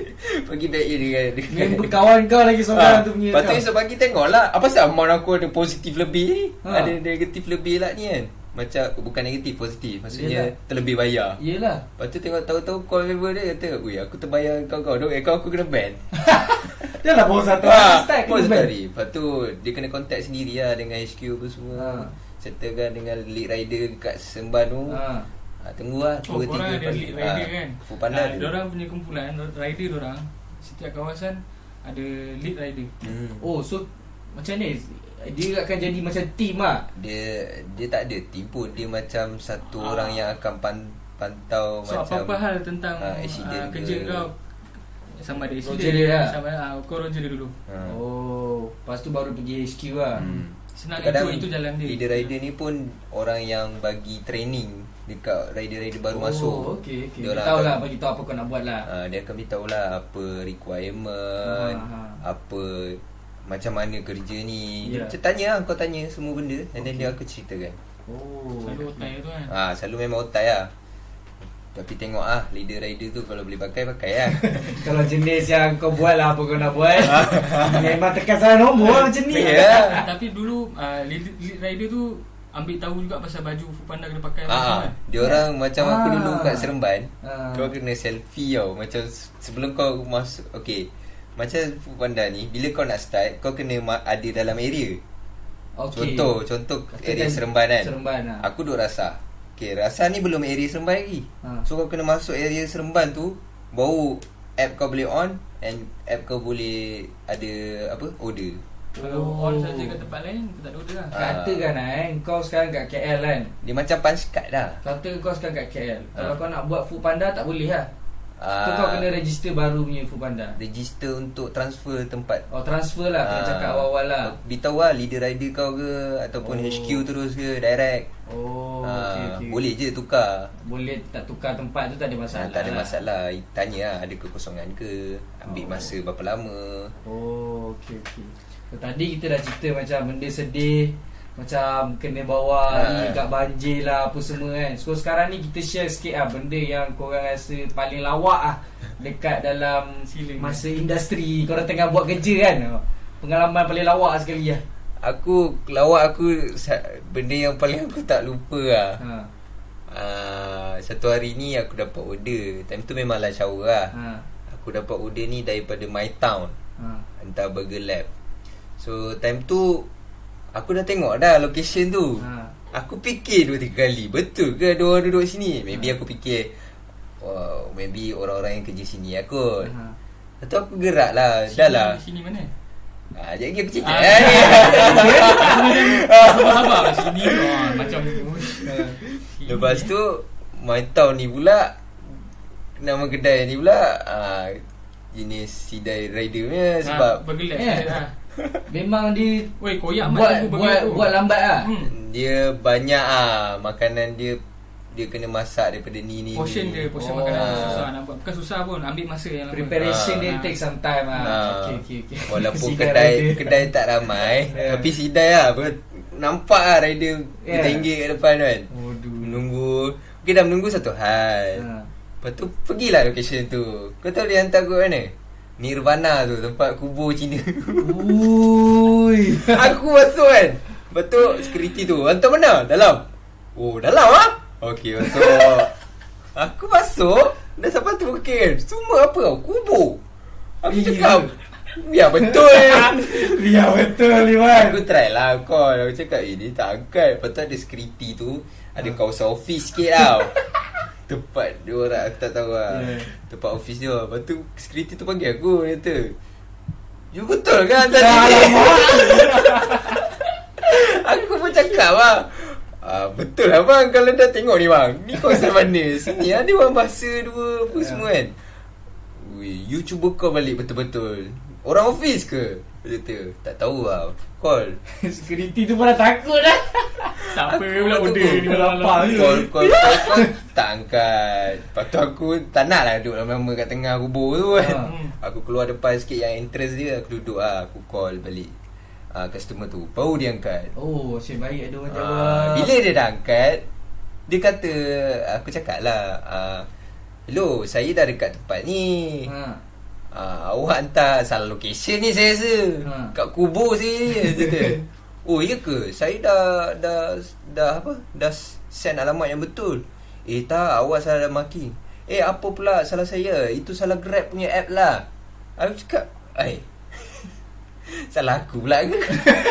pergi back in dengan, dengan Member kawan kau lagi seorang Ah, tu punya Lepas tu account. esok pagi tengoklah Apa sebab amount aku ada positif lebih ni Ha. Ada negatif lebih lah ni kan. Macam Bukan negatif Positif. Maksudnya Yelah. terlebih bayar. Yelah. Lepas tu tengok tahu-tahu call member dia kata Ui aku terbayar kau-kau Dok account aku kena ban. Dia lah baru satu Ah, Pun kena satu Lepas tu Dia kena contact sendiri lah Dengan HQ apa semua. Ha. Settlekan dengan lead rider Kat Semban tu. Ha. ha, Tunggu lah Oh 2, korang 3 ada lead rider kan? Full panda Ah, tu Diorang punya kumpulan Rider diorang Setiap kawasan Ada lead rider. Hmm. Oh, so macam ni dia akan jadi macam team lah. Dia dia tak ada team pun Dia macam satu Ah. orang yang akan pan, pantau So macam apa-apa hal tentang ah, uh, accident kerja ke. kau Sama ada accident Roger dia lah. Sama uh, kau roger dia dulu ha. Oh, lepas tu baru pergi HQ lah. Hmm. Senang Kadang itu, itu jalan dia Rider-rider ni pun Orang yang bagi training Dekat rider-rider baru oh, masuk okey okey. Dia Diorang tahu akan- lah bagi tahu apa kau nak buat lah. Ah, Dia akan beritahu lah Apa requirement Ha, ha. Apa Macam mana kerja ni Ya. Dia macam tanya lah Kau tanya semua benda And then Okey. dia akan ceritakan Oh. Selalu otai tu kan Ah, Selalu memang otai lah Tapi tengok ah Leader rider tu Kalau boleh pakai Pakai lah Kalau jenis yang kau buat lah apa kau nak buat Memang tekan salah nombor lah macam ni Ya. Tapi dulu uh, lead, lead rider tu Ambil tahu juga pasal baju Food Panda kena pakai Ah, semua kan dia orang macam aku Ah. dulu kat Seremban. Ah. Kau kena selfie tau. Macam se- sebelum kau masuk okey. Macam Food Panda ni bila kau nak start kau kena ma- ada dalam area. Okey. Contoh, contoh Katakan area Seremban kan. Seremban lah. Aku duduk rasa. Okey, rasa ni belum area Seremban lagi. Ha. So kau kena masuk area Seremban tu baru app kau boleh on and app kau boleh ada apa? Order. Kalau Oh. on saja kat tempat lain Kita tak ada order lah Ah. Katakan lah eh Kau sekarang kat KL kan Dia macam punch card dah. Kata kau sekarang kat KL Kalau Ah. kau nak buat food panda tak boleh lah Ah. kau kena register baru punya Foodpanda Register untuk transfer tempat. Oh transfer lah Kena Ah, cakap awal-awal lah. Beritahu lah leader rider kau ke Ataupun Oh. HQ terus ke Direct. Oh Ah, okay, okay. Boleh je tukar. Boleh tak tukar tempat tu tak ada Ah, masalah Tak ada masalah. Tanya lah ada kekosongan ke? Ambil Oh. masa berapa lama? Oh okay okay so, Tadi kita dah cerita macam benda sedih Macam kena bawa ni kat banjir lah apa semua kan. So sekarang ni kita share sikit lah Benda yang korang rasa paling lawak lah Dekat dalam Sila. masa industri. Korang tengah buat kerja kan? Pengalaman paling lawak sekali lah. Aku Lawak aku Benda yang paling aku tak lupa lah. Ha. Ah, Satu hari ni aku dapat order. Time tu memang lunch hour lah. Ha. Aku dapat order ni daripada My Town. Ha. Hantar Burger Lab. So time tu Aku dah tengok dah location tu Ha. Aku fikir dua tiga kali Betul ke ada orang duduk sini Maybe Ha. aku fikir Wow, maybe orang-orang yang kerja sini aku. Ha. Lepas tu aku gerak lah Sini- Dah lah Sini mana? ah, Jadi aku cakap Ah, eh, Sabar-sabar kat sini tu ah, Macam Lepas tu My Town ni pula Nama kedai ni pula ah, Jenis sidai rider punya Sebab Bergelap Eh. ha. Memang dia Weh koyak buat, buat, tu buat lambat lah hmm. Dia banyak ah Makanan dia Dia kena masak daripada ni ni Portion ni. dia Portion Oh. makanan tu susah nak buat Bukan susah pun Ambil masa yang lama Preparation Ah. dia take some time lah Ah. Okay okay okay Walaupun kedai kedai tak ramai Ya. Tapi sidai lah Ber- Nampak lah rider Ya. Ringgit kat depan kan Waduh Menunggu Okay dah menunggu satu hal Ha. Lepas tu pergilah location tu Kau tahu dia hantar aku kat mana? Nirvana tu Tempat kubur Cina. Ui. Aku masuk kan? Lepas tu security tu. Hantar mana? Dalam. Oh dalam ah? Okay masuk. Aku masuk Dah sampai tu kan? Semua apa tau? Kubur. Aku Iya. cakap Ya betul. Biar betul Liwan Aku try lah call. Aku cakap Eh dia tak angkat. Lepas tu ada security tu Ada kawasan office sikit tau Tempat dia orang Aku tak tahu lah. Yeah. Tempat office dia. Lepas tu security tu panggil aku Dia kata You betul kan hantar Aku pun cakap lah ah, Betul lah bang. Kalau dah tengok ni bang Ni kawasan mana? Sini ada orang bahasa dua Apa Ya. semua kan? Ui, You cuba call balik betul-betul. Orang office ke Dia kata Tak tahu lah Call. Security tu pun dah takut dah Siapa Aku pula order ni malam-malam ni? ke? Call, call, call, call. Tak angkat. Lepas tu aku Tak nak lah duduk lama-lama kat tengah kubur tu kan. Ha. Aku keluar depan sikit yang entrance dia Aku duduk lah. Aku call balik. Uh, Customer tu. Baru dia angkat. Oh Asyik baik ada orang Ah, jawab Bila dia dah angkat Dia kata Aku cakap lah uh, Hello Saya dah dekat tempat ni. Ha. Ah, awak hantar salah location ni saya rasa. Ha. Kat kubur saya dia kata. Oh, ya ke? Saya dah dah dah apa? Dah send alamat yang betul. Eh tak, awak salah marking. Eh apa pula salah saya? Itu salah Grab punya app lah. Aku cakap, "Ai. salah aku pula ke?"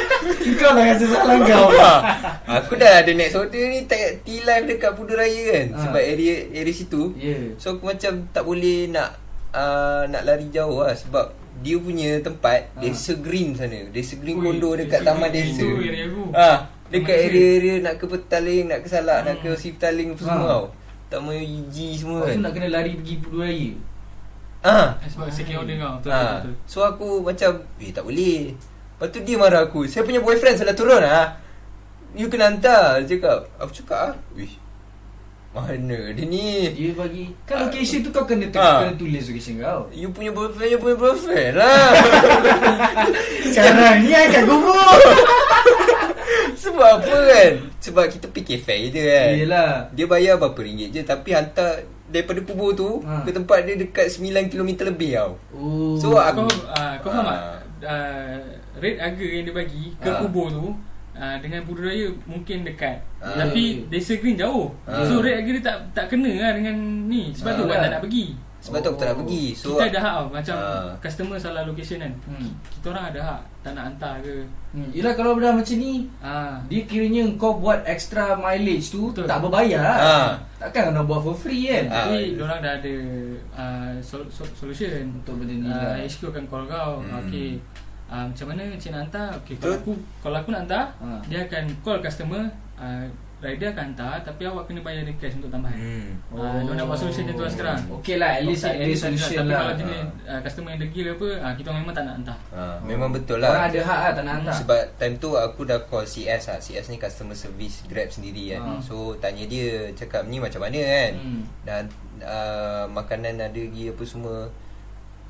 Kau lah rasa salah kau aku dah ada next order ni tak T-Live dekat Pudu Raya kan. Ha. Sebab area area situ. Yeah. So aku macam tak boleh nak uh, nak lari jauh lah sebab dia punya tempat Ha. desa green sana. Desa green Ui, kondo dekat desa taman green desa. itu area aku. Ah, dekat desa. area-area nak ke Petaling, nak ke Salak, nak Hmm. ke Siftaling apa semua Ha. tau. Taman UG semua Kau kan. tu nak kena lari pergi Pudu Raya Ah. Sebab second order kau Betul Ha. betul So aku macam Eh tak boleh Lepas tu dia marah aku Saya punya boyfriend salah turun ah. You kena hantar Dia cakap Aku cakap ah. Wih Mana? Dia ni Dia bagi Kan location tu kau kena, tu, Ha. kena tulis location kau. You punya boyfriend You punya boyfriend lah. Sekarang ni akan kubur Sebab apa kan? Sebab kita fikir fair je kan. Yelah. Dia bayar berapa ringgit je Tapi hantar Daripada kubur tu Ha. Ke tempat dia dekat 9km lebih tau. Oh. So, aku- Kau ah, Kau faham Ah. tak? Ah, Rate harga yang dia bagi Ke Ah. kubur tu ah, Dengan Pudu Raya Mungkin dekat Ah. Tapi Desa Green jauh Ah. So rate harga dia tak tak kena lah Dengan ni Sebab tu Ah. orang tak nak pergi Sebab tu aku tak nak Oh. pergi So Kita ada hak tau Macam Ah. Customer salah location kan Hmm. Kita orang ada hak Tak nak hantar ke hmm. Yelah kalau dah macam ni ah. Dia kiranya kau buat extra mileage tu Betul. Tak berbayar lah Ha. Takkan kau nak buat for free kan Ah. Tapi diorang dah ada uh, sol, sol, solution Untuk benda ni uh, lah HQ akan call kau Hmm. Okay uh, Macam mana cik nak hantar okay, kalau, aku, kalau aku nak hantar Ha. Dia akan call customer uh, Rider akan hantar Tapi awak kena bayar dia cash untuk tambahan Hmm. Oh. Uh, nak buat solution macam tu lah sekarang Okay lah At least at least solution Tapi lah kalau jenis uh, customer yang degil apa uh, Kita memang tak nak hantar Ha, memang betul Orang lah. ada hak lah Tak nak hantar Sebab time tu aku dah call CS lah CS ni customer service Grab sendiri kan Ha. So tanya dia Cakap ni macam mana kan Hmm. Dan uh, Makanan ada lagi apa semua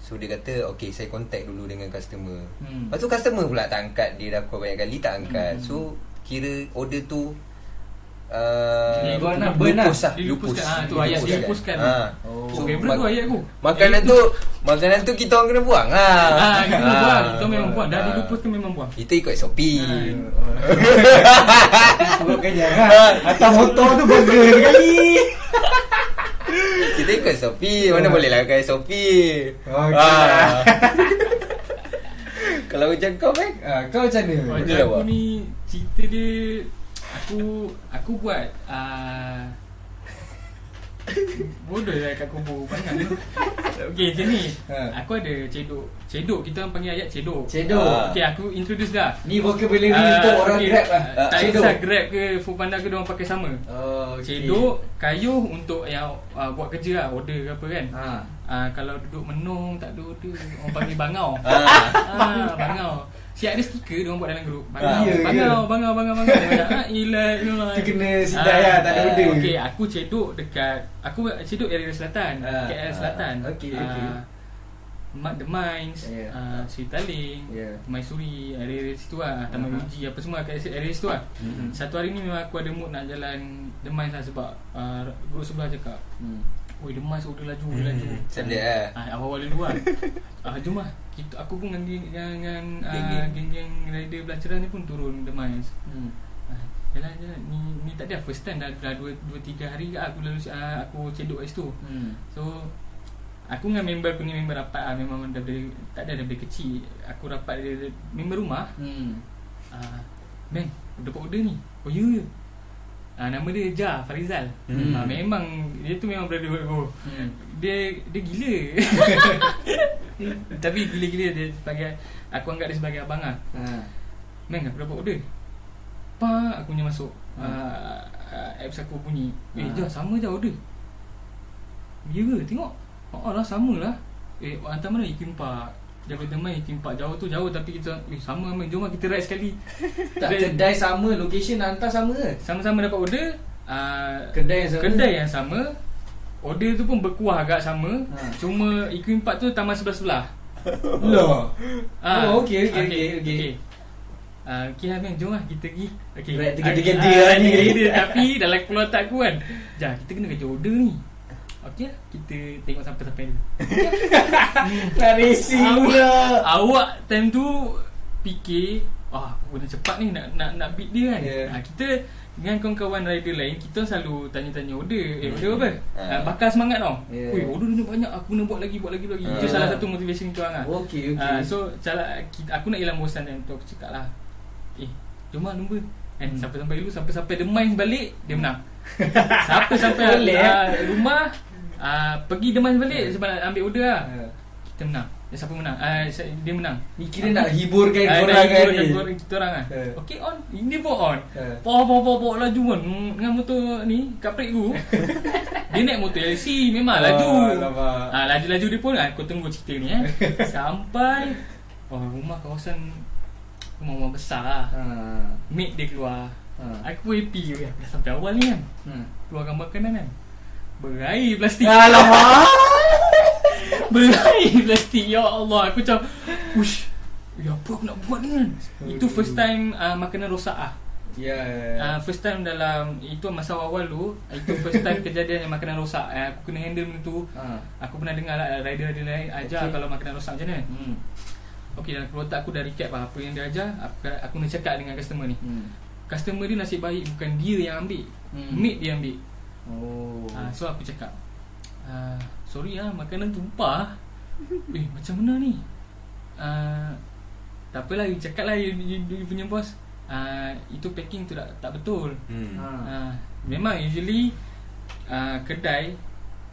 So dia kata Okay saya contact dulu dengan customer Hmm. Lepas tu customer pula tak angkat Dia dah call banyak kali tak angkat Hmm. So kira order tu uh, Dia nak burn lah. lupus lah Dia lupuskan. Ah, tu ayat dia lupuskan. ha. Oh. Oh, favourite tu ayat aku Makanan tu Makanan tu kita orang kena buang lah Ah, kita Ah. buang Kita memang buang Dah Ah. dilupuskan memang buang Kita ikut SOP Turut kenyang lah Atas motor tu burger sekali Kita ikut SOP Mana boleh lah kan SOP Okey Ah. lah. Kalau macam kau kan Ah, Kau macam mana? Macam aku ni Cerita dia Aku Aku buat uh, Bodoh lah kat kubur Banyak Okay macam ni Ha. Aku ada cedok Cedok kita orang panggil ayat cedok Cedok Ah. Okay aku introduce dah Ni vocabulary Ah, untuk orang okay. grab lah Ah, Tak Cedok kisah grab ke Foodpanda ke Diorang pakai sama Oh, okay. Cedok Kayuh untuk yang uh, Buat kerja lah Order ke apa kan Ha. uh, Kalau duduk menung Tak ada order Orang panggil bangau Ah. Ah, bangau. Siap ada stiker dia buat dalam grup. Bangau, Ah, ya, bangau, ya. bangau, bangau, bangau. Dia cakap, ah, ilah, ilah. Tu kena sidai lah, tak ada order. Okey, aku cedok dekat aku cedok area selatan, Ah, KL ah, selatan. okey, Ah, okey. Mat The Mines, Ya. ah, Sri Taling, Ya. Maisuri, area situ lah. Taman Ah. Uji apa semua kat area situ lah. Mhm. Satu hari ni memang aku ada mood nak jalan The Mines lah sebab uh, grup sebelah cakap, Hmm. Oi, The Mines order laju, order laju. Hmm, sedap lah. Ah, awal-awal dulu lah. ah, jom lah. Kita, aku pun dengan, dengan, dengan ah, Geng-geng. geng-geng rider belanceran ni pun turun Mines. Hmm. Ah, Jalan jalan ni ni tak ada first time dah dah 2 2 3 hari ke aku lalu uh, aku cedok kat situ. Hmm. So aku dengan member aku ni member rapat ah memang daripada tak ada daripada kecil. Aku rapat dia member rumah. Hmm. Ah bang, dapat order ni. Oh ya ya. Ah nama dia Ja Farizal. Hmm. Ah memang dia tu memang brother aku. Hmm. Dia dia gila. Tapi gila-gila dia sebagai aku anggap dia sebagai abang ah. Ha. Meng aku dapat order Pak aku punya masuk Ha. uh, uh, Apps aku bunyi Eh Ha. dah sama je order Ya ke tengok Oh lah sama lah Eh hantar mana Ikim Park Daripada teman Ikim Park Jauh tu jauh Tapi kita Eh sama Meng Jom lah kita ride sekali Tak Dia- kedai sama Location hantar sama ke? Sama-sama dapat order uh, Kedai yang sama Kedai yang sama Order tu pun berkuah agak sama Ha. Cuma Ikim Park tu taman sebelah-sebelah Loh Ah, Oh, okey, okey, okey, okey. Ah, okey Hamid, jom lah kita pergi. Okey. Right, tiga-tiga Ah, dia ah, ni. Tapi dalam kepala otak aku kan, Jah, kita kena kerja order ni. Okey lah, kita tengok sampai-sampai dulu. Nak racing pula Awak time tu fikir, ah, aku kena cepat ni nak nak nak beat dia kan. Yeah. Ah, kita dengan kawan-kawan rider lain kita selalu tanya-tanya order Eh order apa? Ah, bakar semangat tau Yeah. Ui order ni banyak Aku kena buat lagi Buat lagi buat lagi Itu Ah. salah satu motivation kita orang lah Okay okay Ah, so cara kita, aku nak hilang bosan dan tu aku cakap lah Eh jom lah lumba Kan Hmm. sampai-sampai dulu Sampai-sampai the mines balik Dia menang Sampai-sampai Boleh, uh, rumah uh, Pergi mines balik Hmm. Sebab nak ambil order lah. Ha. Kita menang. Dia siapa menang? Uh, Dia menang. Ni kira nak hiburkan Ah, korang kan ni. korang- Kita orang lah. Eh. Okay on. Ini pun on. Eh. Power power power power laju kan Dengan motor ni Kaprik aku Dia naik motor LC Memang laju. Oh, alamak. ah, Laju-laju dia pun Aku tunggu cerita ni eh. Sampai Oh rumah kawasan Rumah-rumah besar lah. Ha. Mate dia keluar. Ha. Aku pun happy Aku dah sampai awal ni kan. Hmm. Keluarkan makanan kan Berair plastik. Alamak. Berair plastik Ya Allah. Aku macam Ush Ya apa aku nak buat ni kan? Itu first time uh, Makanan rosak ah. Ya. Uh, First time dalam Itu masa awal tu Itu first time kejadian yang makanan rosak. Uh, Aku kena handle benda tu. Ha. Aku pernah dengar lah Rider-rider lain Ajar Okay. kalau makanan rosak macam mana Hmm. Okay dalam kepala otak aku dah recap lah Apa yang dia ajar. Aku, aku nak cakap dengan customer ni. Hmm. Customer dia nasib baik Bukan dia yang ambil. Hmm. Mate dia ambil Oh. uh, So aku cakap uh, Sorry lah Makanan tumpah Eh macam mana ni uh, Tak apalah You cakap lah You, you, you punya bos uh, Itu packing tu tak, tak betul Hmm. Ha. uh, Memang usually uh, Kedai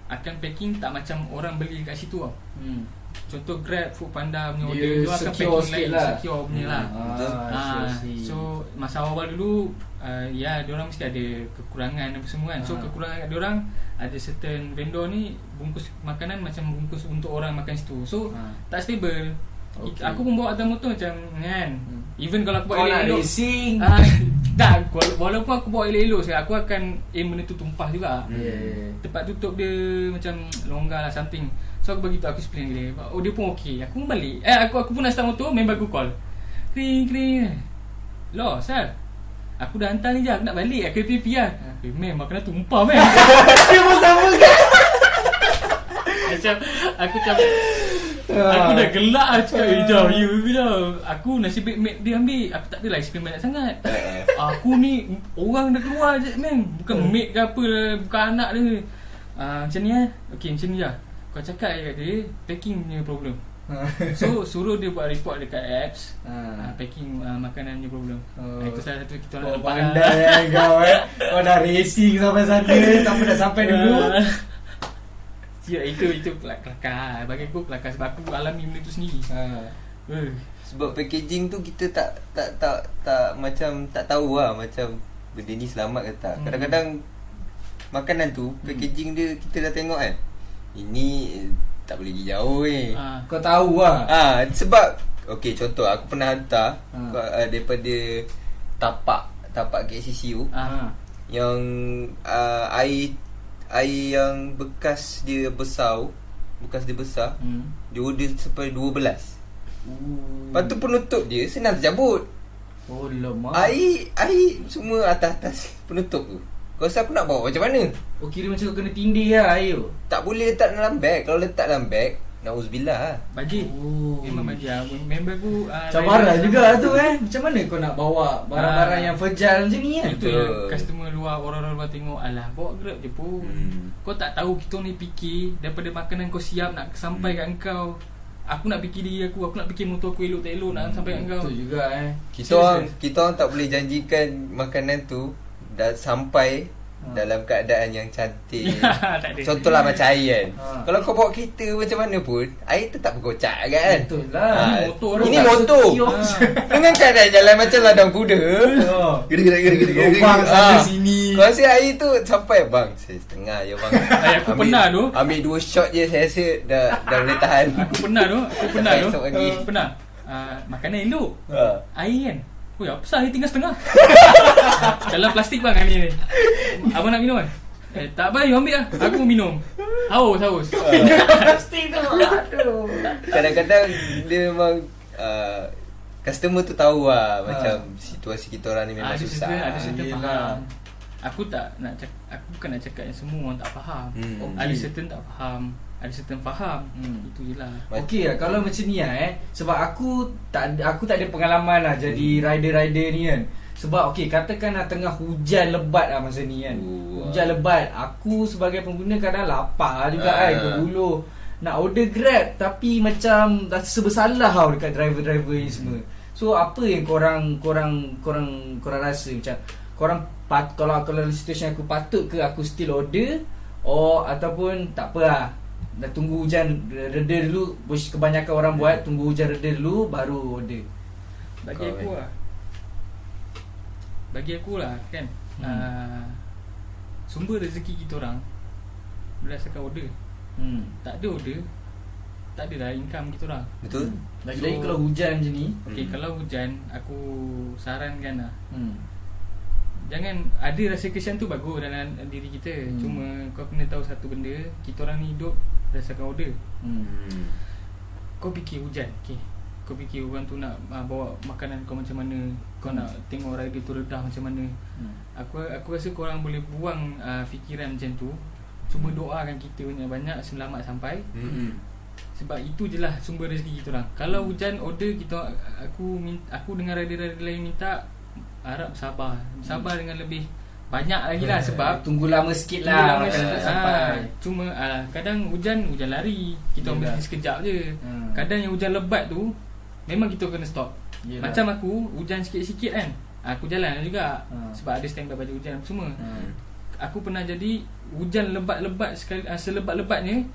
Akan packing tak macam Orang beli kat situ tau Hmm. Contoh Grab, Foodpanda punya Dia order tu akan packing sikit lain lah. Secure punya lah Betul. Ah, Ah, so masa awal dulu uh, ya diorang mesti ada kekurangan apa semua kan. So Ah. kekurangan kat diorang ada certain vendor ni bungkus makanan macam bungkus untuk orang makan situ. So Ah. tak stable. Okay. Aku pun bawa atas motor macam kan. Hmm. Even kalau aku bawa nak elok-elok racing Ah, tak wala- walaupun aku bawa elok-elok saya aku akan aim benda tu tumpah juga. Hmm. Yeah. Tempat tutup dia macam longgar lah something. So aku bagi tu aku explain dia. Oh dia pun okey. Aku pun balik. Eh aku aku pun nak start motor member aku call. Kring kring. Loh, sir. Aku dah hantar ni je Aku nak balik Aku PP lah Eh mem Makanan tumpah mem Dia pun sama kan Macam Aku macam Aku dah gelak lah Cakap Eh jauh you jauh Aku nasi big mac dia ambil Aku tak adalah explain banyak sangat Aku ni Orang dah keluar je mem Bukan Hmm. mate ke apa Bukan anak dia uh, Macam ni eh Okay macam ni lah Kau cakap kat dia Packing punya problem So suruh dia buat report dekat apps uh, Ah. Packing uh, makanan punya problem Oh. uh, Itu salah satu kita orang lepas lah. pandai eh kau eh Kau dah racing sampai sana Sampai dah sampai dulu Ah. Ya, itu itu kelak- kelakar Bagi aku kelakar Sebab aku alami benda tu sendiri Ah. uh. Sebab packaging tu kita tak tak tak tak macam tak tahu lah macam benda ni selamat ke tak. Hmm. Kadang-kadang makanan tu packaging dia kita dah tengok kan. Ini eh, tak boleh pergi jauh eh. Ah. Kau tahu lah Ah sebab okey contoh aku pernah hantar Ha. uh, daripada tapak tapak KCCU Ah. yang uh, air air yang bekas dia besar bekas dia besar hmm. dia order sampai 12 Ooh. Lepas tu penutup dia senang tercabut Oh lemah Air Air semua atas-atas penutup tu Kau rasa aku nak bawa macam mana? Oh kira macam kau kena tindih lah air tu Tak boleh letak dalam beg Kalau letak dalam beg Nauzubillah lah Baji Oh. Memang baji lah Member aku uh, Cabaran juga lah tu eh Macam mana kau nak bawa Barang-barang Ah. yang fragile macam ni kan Itu Betul. yang customer luar Orang-orang luar tengok Alah bawa grab je pun Hmm. Kau tak tahu kita ni fikir Daripada makanan kau siap Nak sampai kat kau Aku nak fikir diri aku Aku nak fikir motor aku elok tak elok Nak sampai kat kau Betul juga eh Kita orang. Kita orang tak boleh janjikan Makanan tu Dah sampai Ha. Dalam keadaan yang cantik Ya. Contohlah macam air kan Ha. Kalau kau bawa kereta macam mana pun Air tetap berkocak kan Betul lah Ah, Ini motor Ini motor. Ah. Dengan keadaan jalan macam ladang kuda Oh. Gede-gede gede-gede Lubang sana sini. Kau rasa air tu sampai bang Saya setengah je bang Ay, aku pernah tu. Ambil dua shot je saya rasa Dah, dah boleh tahan Aku pernah tu Aku pernah tu. Aku Pernah uh, Makanan elok ha. Air kan Oi, apa sah? Tinggal setengah. Dalam plastik bang ni ni. Abang nak minum kan? Eh tak apa you ambil lah. Aku minum. Haus haus. Plastik tu Aduh. Kadang-kadang Dia memang uh, Customer tu tahu lah Ha. Macam situasi kita orang ni memang Ada susah. certain Ada certain Yelah. faham. Aku tak nak cakap Aku bukan nak cakap yang semua orang tak faham. Hmm. Okey. Ada certain tak faham Ada certain faham. Hmm. Itu je lah Okey lah kalau macam ni lah eh Sebab aku tak ada- aku tak ada pengalaman lah Jadi rider-rider ni kan. Sebab okey katakan lah tengah hujan lebat lah masa ni kan. Oh. Hujan lebat. Aku sebagai pengguna kadang lapar juga Ah. kan Ke buluh Nak order grab Tapi macam rasa bersalah tau Dekat driver-driver ni semua. So apa yang korang Korang Korang Korang rasa? Macam Korang pat, Kalau kalau situation aku patut ke Aku still order? Or ataupun Tak apa lah Dah tunggu hujan reda dulu Which Kebanyakan orang buat Tunggu hujan reda dulu Baru order Bagi Kau, aku lah Bagi aku lah kan Hmm. uh, Sumber rezeki kita orang Berdasarkan order hmm. Tak ada order Tak adalah income kita orang Betul? Lagi-lagi So- kalau hujan macam ni Okay Hmm. kalau hujan Aku sarankan lah hmm. Jangan ada rasa kesian tu bagus dalam diri kita Hmm. hmm. Cuma kau kena tahu satu benda Kita orang ni hidup berdasarkan order Hmm. Hmm. Kau fikir hujan okay. Kau fikir orang tu nak uh, bawa makanan kau macam mana Kau Hmm. nak tengok rider tu redah macam mana Hmm. Aku aku rasa korang boleh buang uh, fikiran macam tu Cuma doakan kita banyak-banyak selamat sampai Hmm. Sebab itu je lah sumber rezeki kita orang Kalau hujan order kita Aku aku dengan rider-rider lain minta Harap sabar Sabar dengan lebih Banyak lagi lah sebab Tunggu lama sikit Tunggu lah lama makanan sikit. sampai Ah, Cuma ah, kadang hujan Hujan lari Kita Yelah. ambil sekejap je Hmm. Kadang yang hujan lebat tu Memang kita kena stop Yelah. Macam aku Hujan sikit-sikit kan Aku jalan juga Hmm. Sebab ada standby baju hujan semua Hmm. Aku pernah jadi Hujan lebat-lebat sekali ah, Selebat-lebatnya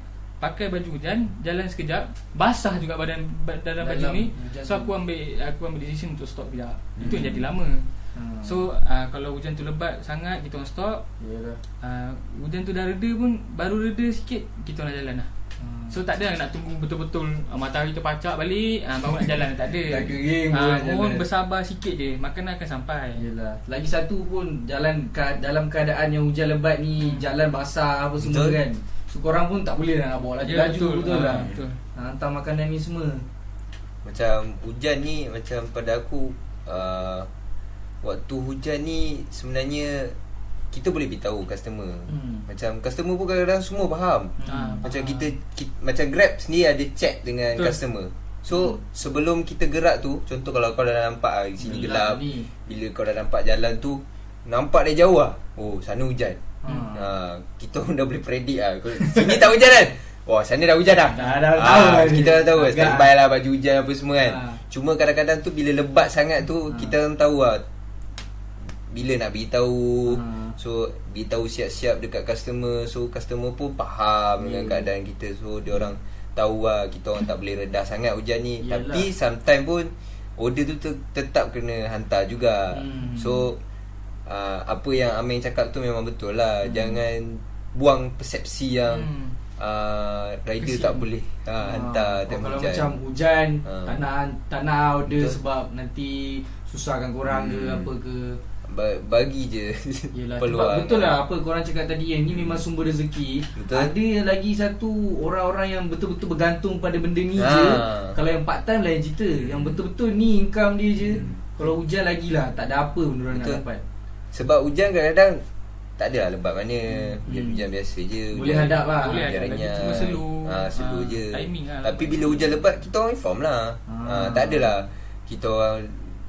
pakai baju hujan jalan sekejap basah juga badan ba- dalam baju Dalam ni so aku ambil aku ambil decision untuk stop kejap itu yang Hmm. jadi lama Hmm. so uh, kalau hujan tu lebat sangat kita orang stop Yalah. uh, hujan tu dah reda pun baru reda sikit kita nak jalan lah Hmm. So tak ada nak tunggu betul-betul uh, matahari terpacak balik uh, baru nak jalan tak ada. Dah kering Ah, baru nak mohon bersabar sikit je. Makanan akan sampai. Yelah Lagi satu pun Jalan ka, dalam keadaan yang hujan lebat ni Jalan basah apa semua Betul. kan So korang pun tak boleh lah nak bawa laju Ya, Laju betul. betul, Ah, lah betul. ha, Hantar makanan ni semua Macam hujan ni Macam pada aku uh, Waktu hujan ni Sebenarnya Kita boleh beritahu customer Hmm. Macam customer pun kadang-kadang semua faham Ah, Macam faham. kita, kita Macam Grab sendiri ada check dengan Betul. customer So sebelum kita gerak tu Contoh kalau kau dah nampak ah, Di sini Gelap gelap ni. Bila kau dah nampak jalan tu Nampak dari jauh lah Oh sana hujan Hmm. ha, Kita pun dah boleh predict lah Sini tak hujan kan Wah sana dah hujan dah Dah- dah Ah, tahu lah ni. Kita dah tahu Agak. Standby lah baju hujan apa semua kan Ha. Cuma kadang-kadang tu Bila lebat sangat tu Ha. Kita orang tahu lah Bila nak beritahu Ha. So Beritahu siap-siap dekat customer So customer pun faham Dengan Hmm. keadaan kita So dia orang Tahu lah Kita orang tak boleh redah sangat hujan ni Yalah. Tapi sometimes pun Order tu te- tetap kena hantar juga Hmm. So uh, Apa yang Amin cakap tu memang betul lah Hmm. Jangan Buang persepsi yang Hmm. uh, Rider Kesian. tak boleh uh, Hantar Oh, time Kalau hujan macam hujan Ha. Tak nak Tak nak order Betul. sebab Nanti Susahkan korang ke Hmm. Apa ke ba- Bagi je Yelah, Peluang betul lah apa korang cakap tadi yang ni memang sumber rezeki. Betul. Ada lagi satu orang-orang yang betul-betul bergantung pada benda ni Ha. je. Kalau yang part time lain cerita. Yang betul-betul ni income dia je. Hmm. Kalau hujan lagi lah tak ada apa pun orang nak dapat. Sebab hujan kadang-kadang Tak ada lah lebat mana Hmm. Hujan-hujan biasa je Boleh hujan, hadap lah. Boleh hujan hadap lagi, renyah. cuma slow. ah, Slow Ah, je timing lah Tapi bila hujan lebat Kita orang inform lah Ah. ah. Tak adalah Kita orang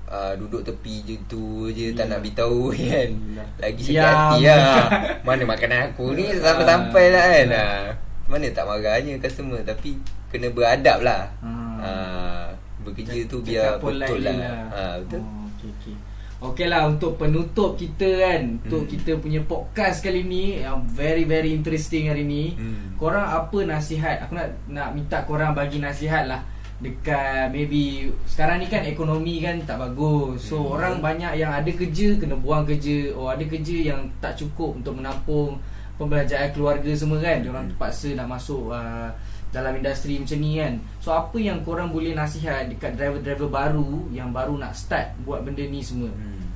uh, Duduk tepi je tu je Tak Yelah. nak beritahu kan. Lagi sakit Diam. hati lah Mana makanan aku ni Sampai-sampai lah kan ah. Mana tak marahnya customer Tapi Kena beradab lah Ah. ah. Bekerja tu biar betul je lah, Ah, Betul Oh, okay, okay. Okey lah untuk penutup kita kan Untuk Hmm. kita punya podcast kali ni Yang very very interesting hari ni Hmm. Korang apa nasihat Aku nak nak minta korang bagi nasihat lah Dekat maybe Sekarang ni kan ekonomi kan tak bagus So Hmm. orang banyak yang ada kerja Kena buang kerja Oh ada kerja yang tak cukup untuk menampung Pembelajaran keluarga semua kan Diorang Hmm. terpaksa nak masuk uh, dalam industri macam ni kan So apa yang korang boleh nasihat Dekat driver-driver baru Yang baru nak start buat benda ni semua Hmm.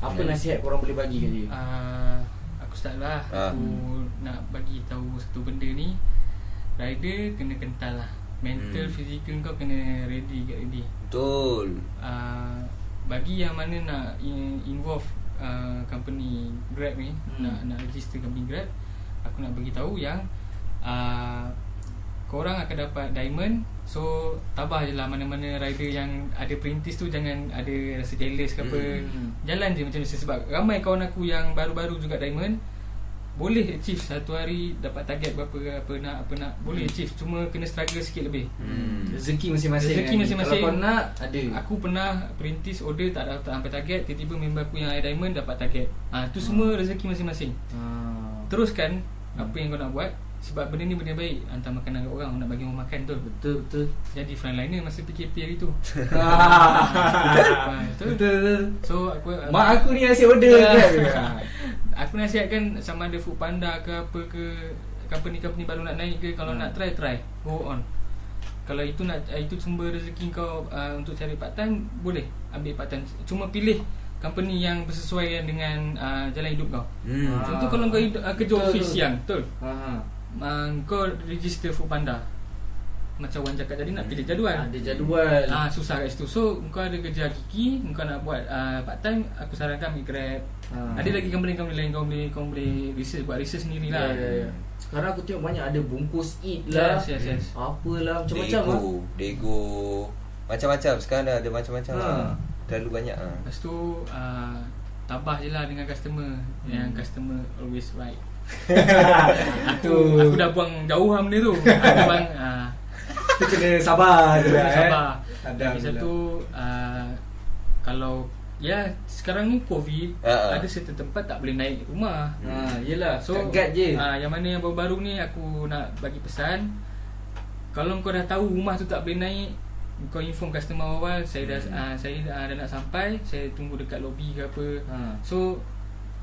Apa Hmm. nasihat korang boleh bagi kat dia Uh, aku start lah Ah. Aku nak bagi tahu satu benda ni Rider kena kental lah Mental, Hmm. fizikal kau kena ready kat ready Betul uh, Bagi yang mana nak in, involve uh, company Grab ni Hmm. Nak nak register company Grab Aku nak bagi tahu yang uh, Korang akan dapat diamond So tabah je lah mana-mana rider yang ada perintis tu Jangan ada rasa jealous ke apa Hmm. Jalan je macam biasa Sebab ramai kawan aku yang baru-baru juga diamond Boleh achieve satu hari Dapat target berapa apa nak apa nak Boleh achieve Cuma kena struggle sikit lebih Hmm. Rezeki masing-masing Rezeki masing-masing. Kalau kau nak Ada Aku pernah perintis order tak dapat sampai target Tiba-tiba member aku yang ada diamond dapat target ha, Tu semua rezeki masing-masing Ah. Teruskan Hmm. apa yang kau nak buat Sebab benda ni benda baik Hantar makanan kat orang Nak bagi orang makan tu Betul betul Jadi frontliner masa PKP hari tu Ah, betul. Betul So aku Mak aku ni nasi order kan Aku nasihatkan sama ada food panda ke apa ke Company-company baru nak naik ke Kalau Hmm. nak try, try Go on Kalau itu nak itu sumber rezeki kau uh, Untuk cari part time Boleh ambil part time Cuma pilih company yang bersesuaian dengan uh, jalan hidup kau Hmm. Ah. Contoh kalau kau hidup, uh, kerja Betul, office betul. siang Betul Ha. Uh, Kau register food panda Macam Wan cakap tadi nak pilih jadual Ada jadual Ah susah kat situ. So kau ada kerja hakiki, kau nak buat uh, part time, aku sarankan ambil Grab. Ah. Ada lagi company-company lain kau boleh kau boleh research buat research sendiri Ya, lah. ya, ya. Sekarang aku tengok banyak ada bungkus eat lah Yes, yes, yes. Apalah macam-macam Dego, lah Dego Macam-macam Sekarang dah ada macam-macam Ha. ha. Terlalu banyak ha. Lepas tu uh, tabah je lah dengan customer hmm. Yang customer always right Aku aku dah buang jauh lah benda tu Aku bang uh, Kita kena sabar je lah eh. Sabar Ada satu uh, Kalau Ya sekarang ni covid ha. Ada certain tempat tak boleh naik rumah Ha, yelah. So So, kat je. ah, Yang mana yang baru-baru ni Aku nak bagi pesan Kalau kau dah tahu Rumah tu tak boleh naik Kau inform customer awal Saya dah Hmm. ah, saya dah, dah nak sampai Saya tunggu dekat lobby ke apa Ha. So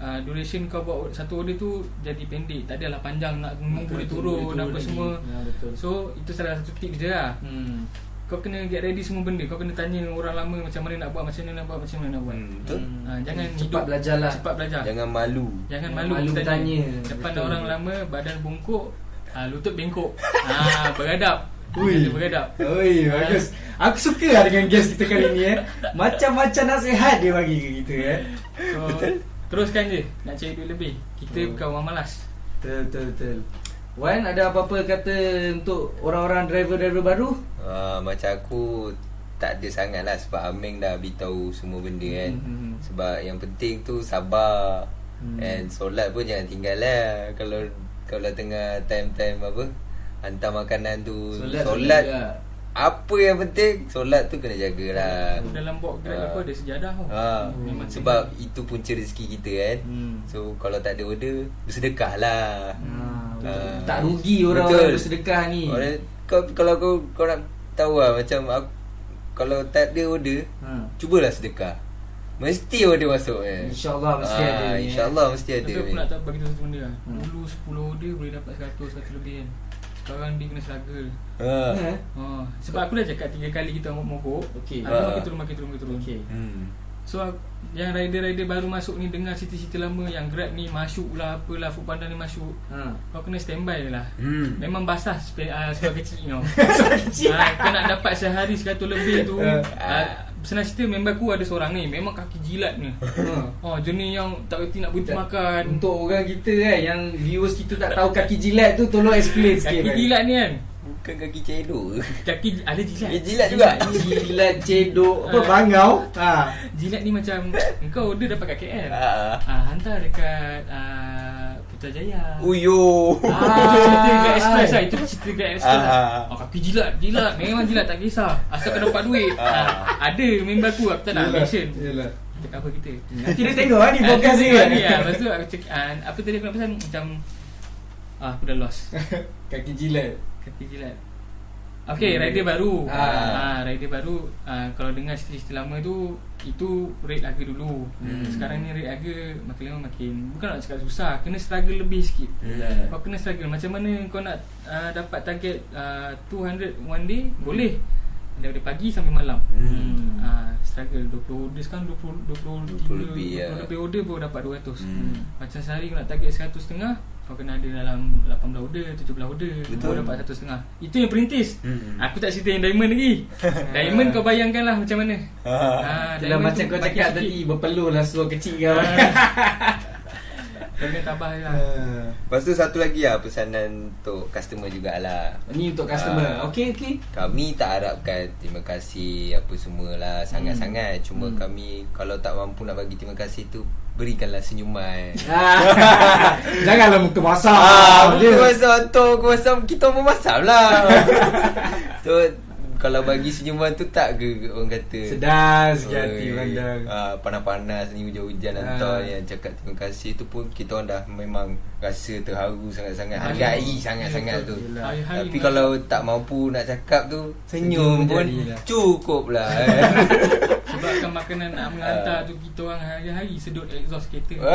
uh, Duration kau buat satu order tu Jadi pendek Tak adalah panjang Nak menunggu dia turun Apa lagi. semua Ya, betul. So itu salah satu tips dia lah hmm. Kau kena get ready semua benda Kau kena tanya orang lama Macam mana nak buat Macam mana nak buat Macam mana nak buat Hmm, betul. Hmm. Ah, jangan cepat hidup- belajar lah. Cepat belajar Jangan malu. Jangan malu, malu bertanya. Depan Betul. orang lama Badan bungkuk ah, Lutut bengkok ah, Beradab Ui. Beradab Oi, bagus. Aku suka lah dengan guest kita kali ni eh. Macam-macam nasihat dia bagi ke kita eh. so, Teruskan je Nak cari duit lebih Kita Oh. bukan orang malas Betul, betul, betul. Wan, ada apa-apa kata untuk orang-orang driver-driver baru? Uh, macam aku tak ada sangat lah sebab Ameng dah beritahu semua benda kan. Hmm. Sebab yang penting tu sabar. Hmm. And solat pun jangan tinggal lah. Kalau kalau tengah time-time apa hantar makanan tu Solat, solat, juga. Apa yang penting solat tu kena jagalah. Dalam box grab Ah. apa Ada sejadah tau Ha, Memang sebab itu punca rezeki kita kan. Hmm. So kalau tak ada order bersedekah lah. Ha, betul. Ah. tak rugi orang-orang Betul. bersedekah ni. Orang, kau, kalau kau kau nak tahu lah macam aku, kalau tak ada order Ha. Cubalah sedekah Mesti order masuk eh. InsyaAllah mesti Ah, ada eh. InsyaAllah mesti ada Tapi aku nak bagi tahu satu benda lah Hmm. Dulu 10 order boleh dapat 100 100 lebih kan Sekarang dia kena struggle ha. Eh? ha. Sebab aku dah cakap 3 kali kita mogok Okey. Aku Ah. makin turun makin turun makin turun Okey. hmm. So yang rider-rider baru masuk ni Dengar cerita-cerita lama Yang Grab ni masuk lah Apalah Foodpanda ni masuk Ha. Kau kena standby lah Hmm. Memang basah spe- uh, Sekolah kecil kau kecil. Ah, Kau nak dapat sehari 100 lebih tu Ah. uh, Senang cerita member aku ada seorang ni Memang kaki jilat ni Ha. Oh jenis yang tak reti nak berhenti Tak- makan Untuk orang kita kan Yang viewers kita tak tahu kaki jilat tu Tolong explain sikit Kaki Wan. jilat ni kan Bukan kaki cedok Kaki ada jilat Dia jilat juga Jilat cedok Apa Ah. bangau ha. Jilat ni macam Engkau order dapat kat KL Ah. ah, Hantar dekat ah, Putrajaya Uyo. Ah, itu cerita Grab Express ah. lah. Itu cerita Grab Express Ah, lah. Ah. oh, Kaki jilat Jilat. Memang jilat tak kisah. Asal kau dapat duit. Ah. ah. Ada member aku Aku tak nak mention. yelah. Cakap apa kita? Nanti dia tengok lah ni podcast ni kan ya, Lepas tu aku cakap ah, Apa tadi aku nak pesan? Macam ah, Aku dah lost. Kaki jilat. Kaki jilat Okay, Hmm. rider baru. Ah. Ah, rider baru. Ah, kalau dengar cerita-cerita lama tu, itu rate harga dulu. Hmm. Sekarang ni rate harga makin lama makin bukan nak cakap susah, kena struggle lebih sikit. Hmm. Kau kena struggle. Macam mana kau nak ah, dapat target ah, 200 one day? Boleh. Daripada pagi sampai malam. Hmm. Ah, struggle 20 order sekarang 20 20 20 lebih, ya. 20 lebih order baru dapat 200. Hmm. Macam sehari kau nak target 100 setengah kau kena ada dalam 18 order, 17 order Betul. Baru dapat 100 setengah Itu yang perintis Hmm. Aku tak cerita yang diamond lagi Diamond kau bayangkan lah macam mana Ah. Ah, Itulah diamond macam kau cakap sikit. tadi Berpeluh lah seluar kecil kau Kau kena tabah lah Ah. Lepas tu satu lagi lah Pesanan untuk customer jugalah Ni untuk customer Ah. Okay okay Kami tak harapkan terima kasih apa semualah sangat-sangat Cuma Hmm. kami kalau tak mampu nak bagi terima kasih tu Berikanlah senyuman Ah. Janganlah muka masam Ah, muka masam tu Muka masam Kita pun masam lah So Kalau bagi senyuman tu Tak ke orang kata? Sedar sikit hati Oi, pandang. Ah, Panas-panas ni hujan-hujan Ah. hantar Yang cakap terima kasih tu pun Kita orang dah memang Rasa terharu sangat-sangat Ah, Hargai sangat-sangat tu. Yelah. Hari-hari Tapi kalau tak mampu nak cakap tu Senyum Senyum pun jadilah. cukup lah eh. Sebabkan makanan nak mengantar tu Kita orang hari-hari sedut exhaust kereta.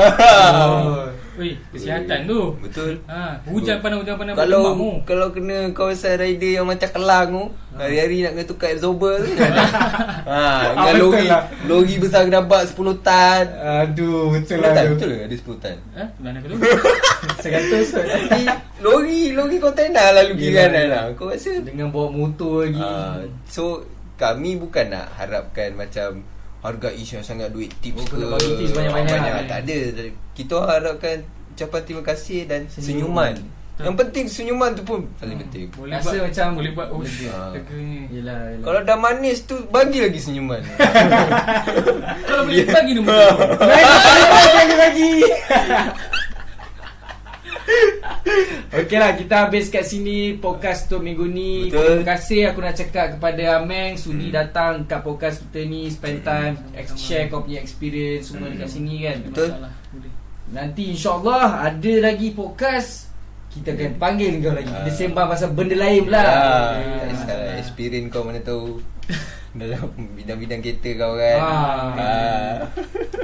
Oh. Weh, kesihatan tu. Betul. Ha, Hujan panas, hujan panas kalau kalau kena kawasan rider yang macam Kelang tu Hari-hari nak kena tukar absorber tu ha, Ah, Dengan betul lori lah. Lori besar kenapa 10 tan Aduh betul 10 lah tan tu betul ke ada 10 tan Ha? Mana aku tu? Seratus Tapi lori Lori kontainer lalu kanan yelah. lah Kau rasa Dengan bawa motor lagi Ah, So kami bukan nak harapkan macam harga isu yang sangat duit tips Oh, ke kena bagi tips banyak-banyak. banyak. tak ada kita harapkan ucapan terima kasih dan Senyuman. senyuman, yang penting senyuman tu pun paling penting Boleh Rasa buat macam Boleh buat Oh lega. Ah. leganya Yelah, yelah. kalau dah manis tu bagi lagi senyuman Kalau boleh bagi nombor bagi bagi Okey lah kita habis kat sini podcast untuk minggu ni. Betul. Terima kasih aku nak cakap kepada Ameng sudi Hmm. datang kat podcast kita ni spend time ex- Sama-sama. share kau punya experience semua Hmm. dekat sini kan. Betul. Nanti insyaAllah ada lagi podcast kita akan panggil kau lagi. Kita Ah. sembang pasal benda lain pula. Ya, salah experience kau mana tahu dalam bidang-bidang kereta kau kan. Ah. Ah.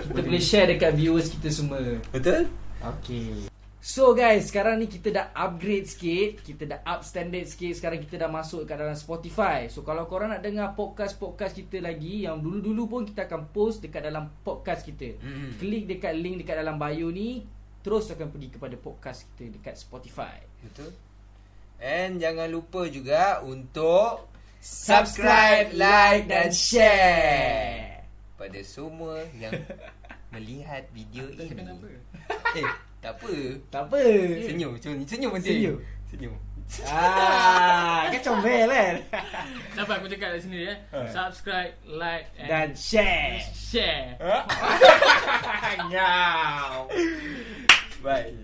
Kita boleh share dekat viewers kita semua. Betul? Okay So guys, sekarang ni kita dah upgrade sikit Kita dah up standard sikit Sekarang kita dah masuk kat dalam Spotify So kalau korang nak dengar podcast-podcast kita lagi Yang dulu-dulu pun kita akan post dekat dalam podcast kita Mm. Klik dekat link dekat dalam bio ni Terus akan pergi kepada podcast kita dekat Spotify Betul. And jangan lupa juga untuk subscribe, like dan share pada semua yang melihat video ini. Kenapa? Eh, tak apa. Tak apa Senyum, senyum, senyum penting. Senyum. Senyum. Ah, Kan comel kan Dapat aku cakap kat sini ya. Subscribe, like and Dan share share. Ngau Bye.